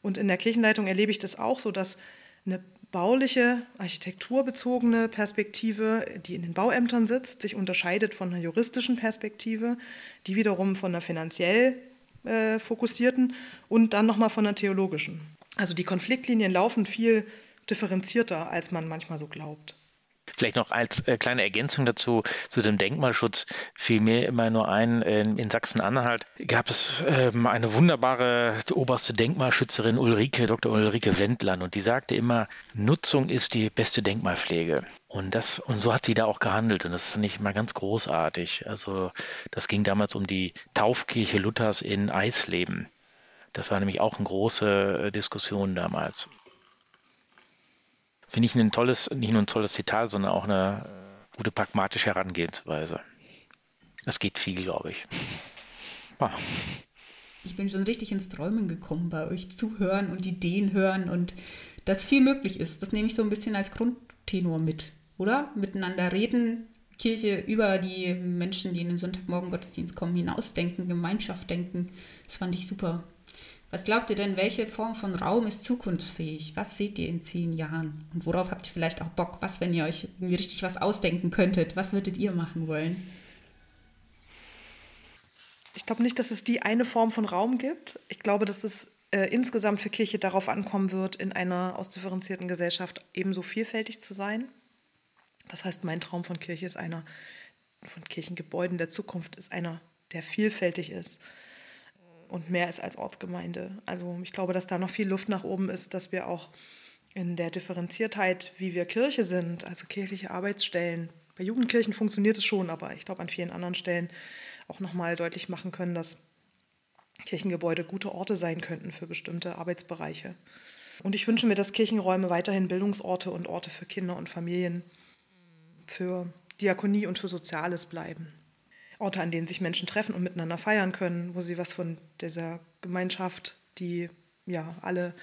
Und in der Kirchenleitung erlebe ich das auch so, dass eine bauliche, architekturbezogene Perspektive, die in den Bauämtern sitzt, sich unterscheidet von einer juristischen Perspektive, die wiederum von einer finanziell äh, fokussierten und dann nochmal von einer theologischen. Also die Konfliktlinien laufen viel differenzierter, als man manchmal so glaubt. Vielleicht noch als äh, kleine Ergänzung dazu, zu dem Denkmalschutz, fiel mir immer nur ein, äh, in Sachsen-Anhalt gab es äh, eine wunderbare oberste Denkmalschützerin Ulrike, Dr. Ulrike Wendland, und die sagte immer, Nutzung ist die beste Denkmalpflege. Und das, und so hat sie da auch gehandelt. Und das finde ich mal ganz großartig. Also, das ging damals um die Taufkirche Luthers in Eisleben. Das war nämlich auch eine große äh, Diskussion damals finde ich ein tolles, nicht nur ein tolles Zitat, sondern auch eine äh, gute pragmatische Herangehensweise. Das geht viel, glaube ich. Ah. Ich bin schon richtig ins Träumen gekommen bei euch zuhören und Ideen hören und dass viel möglich ist. Das nehme ich so ein bisschen als Grundtenor mit, oder? Miteinander reden, Kirche über die Menschen, die in den Sonntagmorgen Gottesdienst kommen, hinausdenken, Gemeinschaft denken. Das fand ich super. Was glaubt ihr denn, welche Form von Raum ist zukunftsfähig? Was seht ihr in zehn Jahren? Und worauf habt ihr vielleicht auch Bock? Was, wenn ihr euch richtig was ausdenken könntet? Was würdet ihr machen wollen? Ich glaube nicht, dass es die eine Form von Raum gibt. Ich glaube, dass es äh, insgesamt für Kirche darauf ankommen wird, in einer ausdifferenzierten Gesellschaft ebenso vielfältig zu sein. Das heißt, mein Traum von Kirche ist einer, von Kirchengebäuden der Zukunft ist einer, der vielfältig ist und mehr ist als Ortsgemeinde. Also ich glaube, dass da noch viel Luft nach oben ist, dass wir auch in der Differenziertheit, wie wir Kirche sind, also kirchliche Arbeitsstellen, bei Jugendkirchen funktioniert es schon, aber ich glaube an vielen anderen Stellen auch nochmal deutlich machen können, dass Kirchengebäude gute Orte sein könnten für bestimmte Arbeitsbereiche. Und ich wünsche mir, dass Kirchenräume weiterhin Bildungsorte und Orte für Kinder und Familien, für Diakonie und für Soziales bleiben. Orte, an denen sich Menschen treffen und miteinander feiern können, wo sie was von dieser Gemeinschaft, die ja alle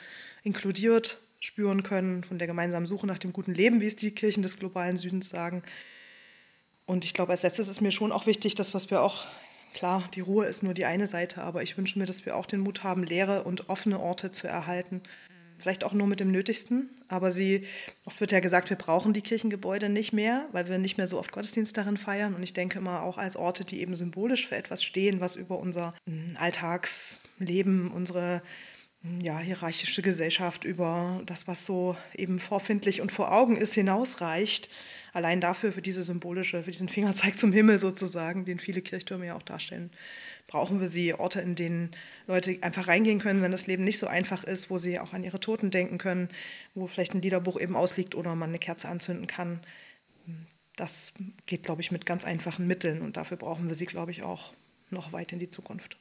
inkludiert, spüren können, von der gemeinsamen Suche nach dem guten Leben, wie es die Kirchen des globalen Südens sagen. Und ich glaube, als letztes ist mir schon auch wichtig, das, was wir auch, klar, die Ruhe ist nur die eine Seite, aber ich wünsche mir, dass wir auch den Mut haben, leere und offene Orte zu erhalten, vielleicht auch nur mit dem Nötigsten. Aber sie, oft wird ja gesagt, wir brauchen die Kirchengebäude nicht mehr, weil wir nicht mehr so oft Gottesdienst darin feiern. Und ich denke immer auch als Orte, die eben symbolisch für etwas stehen, was über unser hm, Alltagsleben, unsere hm, ja, hierarchische Gesellschaft, über das, was so eben vorfindlich und vor Augen ist, hinausreicht. Allein dafür, für diese symbolische, für diesen Fingerzeig zum Himmel sozusagen, den viele Kirchtürme ja auch darstellen, brauchen wir sie, Orte, in denen Leute einfach reingehen können, wenn das Leben nicht so einfach ist, wo sie auch an ihre Toten denken können, wo vielleicht ein Liederbuch eben ausliegt oder man eine Kerze anzünden kann. Das geht, glaube ich, mit ganz einfachen Mitteln und dafür brauchen wir sie, glaube ich, auch noch weit in die Zukunft.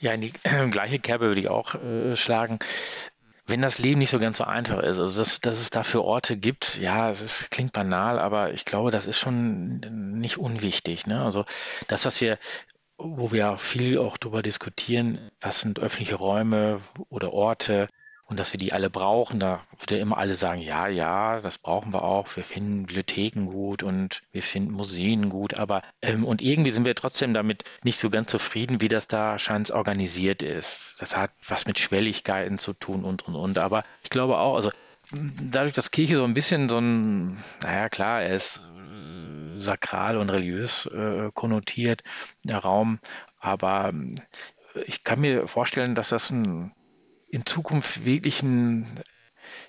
Ja, in die äh, (clears throat) gleiche Kerbe würde ich auch äh, schlagen. Wenn das Leben nicht so ganz so einfach ist, also dass, dass es dafür Orte gibt, ja, es klingt banal, aber ich glaube, das ist schon nicht unwichtig. Ne? Also das, was wir wo wir viel auch darüber diskutieren, was sind öffentliche Räume oder Orte und dass wir die alle brauchen. Da wird ja immer alle sagen, ja, ja, das brauchen wir auch. Wir finden Bibliotheken gut und wir finden Museen gut. Aber ähm, und irgendwie sind wir trotzdem damit nicht so ganz zufrieden, wie das da scheint organisiert ist. Das hat was mit Schwelligkeiten zu tun und und und. Aber ich glaube auch, also dadurch, dass Kirche so ein bisschen so ein, naja klar, er ist sakral und religiös äh, konnotiert, der Raum. Aber äh, ich kann mir vorstellen, dass das ein, in Zukunft wirklich ein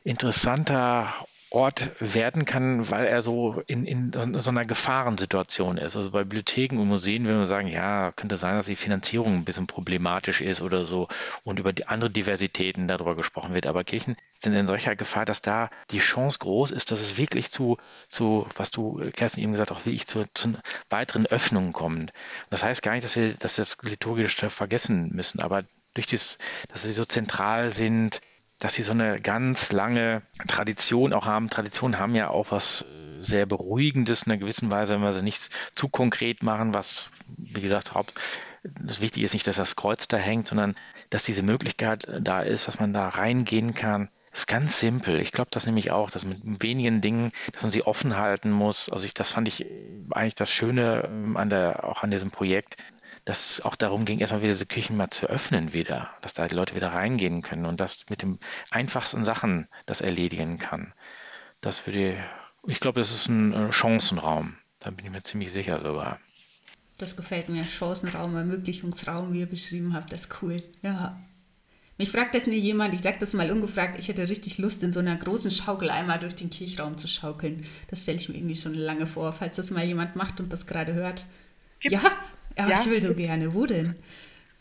interessanter Ort werden kann, weil er so in, in, so einer Gefahrensituation ist. Also bei Bibliotheken und Museen würde man sagen, ja, könnte sein, dass die Finanzierung ein bisschen problematisch ist oder so und über die andere Diversitäten darüber gesprochen wird. Aber Kirchen sind in solcher Gefahr, dass da die Chance groß ist, dass es wirklich zu, zu was du, Kerstin, eben gesagt, auch wirklich zu, zu weiteren Öffnungen kommt. Das heißt gar nicht, dass wir, dass wir das liturgische vergessen müssen, aber durch das, dass sie so zentral sind, dass sie so eine ganz lange Tradition auch haben. Traditionen haben ja auch was äh, sehr Beruhigendes in einer gewissen Weise, wenn wir sie nicht zu konkret machen, was, wie gesagt, Haupt, das Wichtige ist nicht, dass das Kreuz da hängt, sondern dass diese Möglichkeit äh, da ist, dass man da reingehen kann. Das ist ganz simpel. Ich glaube das nämlich auch, dass mit wenigen Dingen, dass man sie offen halten muss. Also ich, das fand ich äh, eigentlich das Schöne ähm, an der, auch an diesem Projekt, dass es auch darum ging, erstmal wieder diese Küchen mal zu öffnen wieder, dass da die Leute wieder reingehen können und das mit den einfachsten Sachen das erledigen kann. Das würde, ich glaube, das ist ein äh, Chancenraum. Da bin ich mir ziemlich sicher sogar. Das gefällt mir. Chancenraum, Ermöglichungsraum, wie ihr beschrieben habt, das ist cool. Ja. Mich fragt das nie jemand, ich sage das mal ungefragt, ich hätte richtig Lust, in so einer großen Schaukel einmal durch den Kirchraum zu schaukeln. Das stelle ich mir irgendwie schon lange vor. Falls das mal jemand macht und das gerade hört. Gibt's? Ja, aber ja, ich will so gibt's. gerne. Wo denn?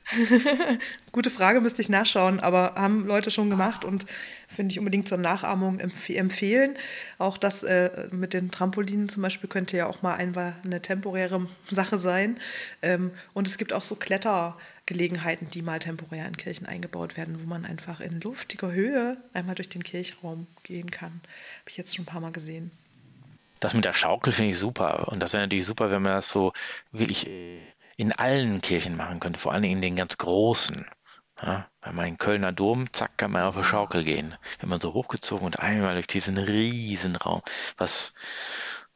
(laughs) Gute Frage, müsste ich nachschauen, aber haben Leute schon gemacht und finde ich unbedingt zur Nachahmung empf empfehlen. Auch das äh, mit den Trampolinen zum Beispiel könnte ja auch mal einfach eine temporäre (laughs) Sache sein. Ähm, und es gibt auch so Klettergelegenheiten, die mal temporär in Kirchen eingebaut werden, wo man einfach in luftiger Höhe einmal durch den Kirchraum gehen kann. Habe ich jetzt schon ein paar Mal gesehen. Das mit der Schaukel finde ich super. Und das wäre natürlich super, wenn man das so wirklich äh, in allen Kirchen machen könnte, vor allen Dingen in den ganz großen. Ja, bei meinem Kölner Dom, zack, kann man auf eine Schaukel gehen. Wenn man so hochgezogen und einmal durch diesen riesen Raum, was,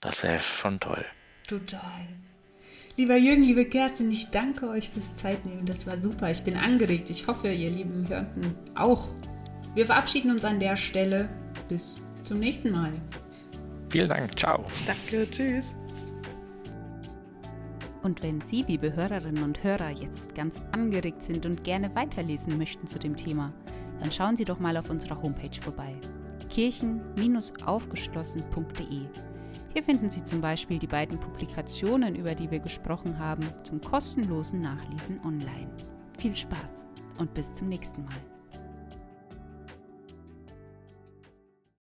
das wäre schon toll. Total. Lieber Jürgen, liebe Kerstin, ich danke euch fürs Zeitnehmen. Das war super. Ich bin angeregt. Ich hoffe, ihr lieben Hörenden auch. Wir verabschieden uns an der Stelle. Bis zum nächsten Mal. Vielen Dank. Ciao. Danke. Tschüss. Und wenn Sie, liebe Hörerinnen und Hörer, jetzt ganz angeregt sind und gerne weiterlesen möchten zu dem Thema, dann schauen Sie doch mal auf unserer Homepage vorbei. kirchen-aufgeschlossen.de. Hier finden Sie zum Beispiel die beiden Publikationen, über die wir gesprochen haben, zum kostenlosen Nachlesen online. Viel Spaß und bis zum nächsten Mal.